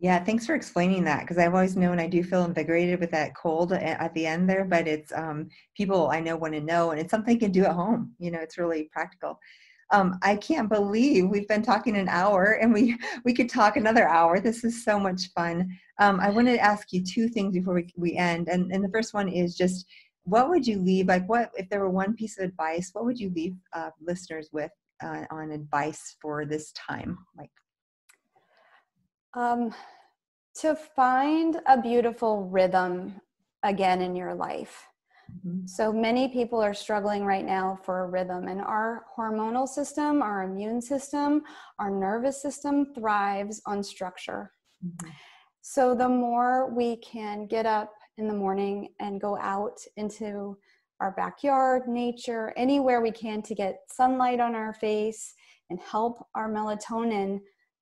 yeah thanks for explaining that because i've always known i do feel invigorated with that cold at the end there but it's um, people i know want to know and it's something you can do at home you know it's really practical um, I can't believe we've been talking an hour and we, we could talk another hour. This is so much fun. Um, I wanted to ask you two things before we, we end. And, and the first one is just what would you leave, like what, if there were one piece of advice, what would you leave uh, listeners with uh, on advice for this time? Like, um, to find a beautiful rhythm again in your life Mm-hmm. So many people are struggling right now for a rhythm, and our hormonal system, our immune system, our nervous system thrives on structure. Mm-hmm. So the more we can get up in the morning and go out into our backyard, nature, anywhere we can to get sunlight on our face and help our melatonin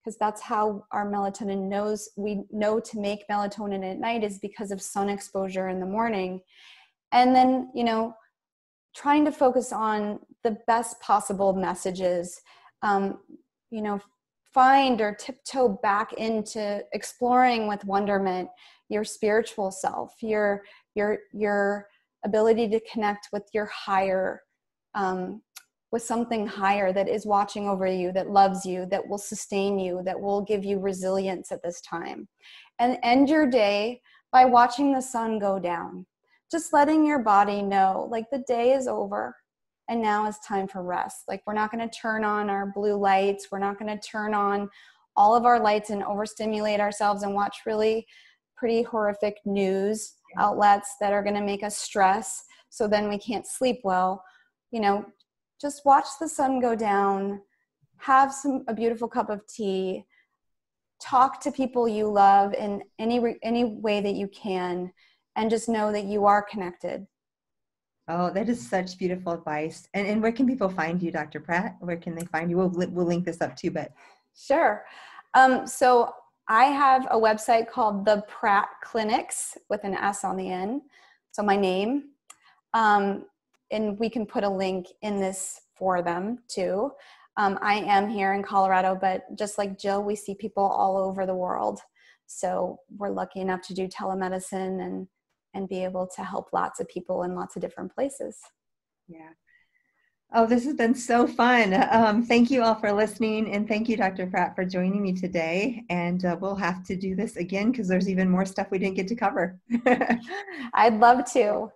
because that's how our melatonin knows we know to make melatonin at night is because of sun exposure in the morning. And then you know trying to focus on the best possible messages um, you know find or tiptoe back into exploring with wonderment your spiritual self your your your ability to connect with your higher um, with something higher that is watching over you that loves you that will sustain you that will give you resilience at this time and end your day by watching the sun go down just letting your body know like the day is over and now it's time for rest. Like we're not going to turn on our blue lights, we're not going to turn on all of our lights and overstimulate ourselves and watch really pretty horrific news outlets that are going to make us stress so then we can't sleep well. You know, just watch the sun go down, have some a beautiful cup of tea, talk to people you love in any any way that you can and just know that you are connected. Oh, that is such beautiful advice. And, and where can people find you, Dr. Pratt? Where can they find you? We'll, we'll link this up too, but. Sure. Um, so I have a website called The Pratt Clinics with an S on the end. So my name. Um, and we can put a link in this for them too. Um, I am here in Colorado, but just like Jill, we see people all over the world. So we're lucky enough to do telemedicine and and be able to help lots of people in lots of different places. Yeah. Oh, this has been so fun. Um, thank you all for listening. And thank you, Dr. Pratt, for joining me today. And uh, we'll have to do this again because there's even more stuff we didn't get to cover. I'd love to.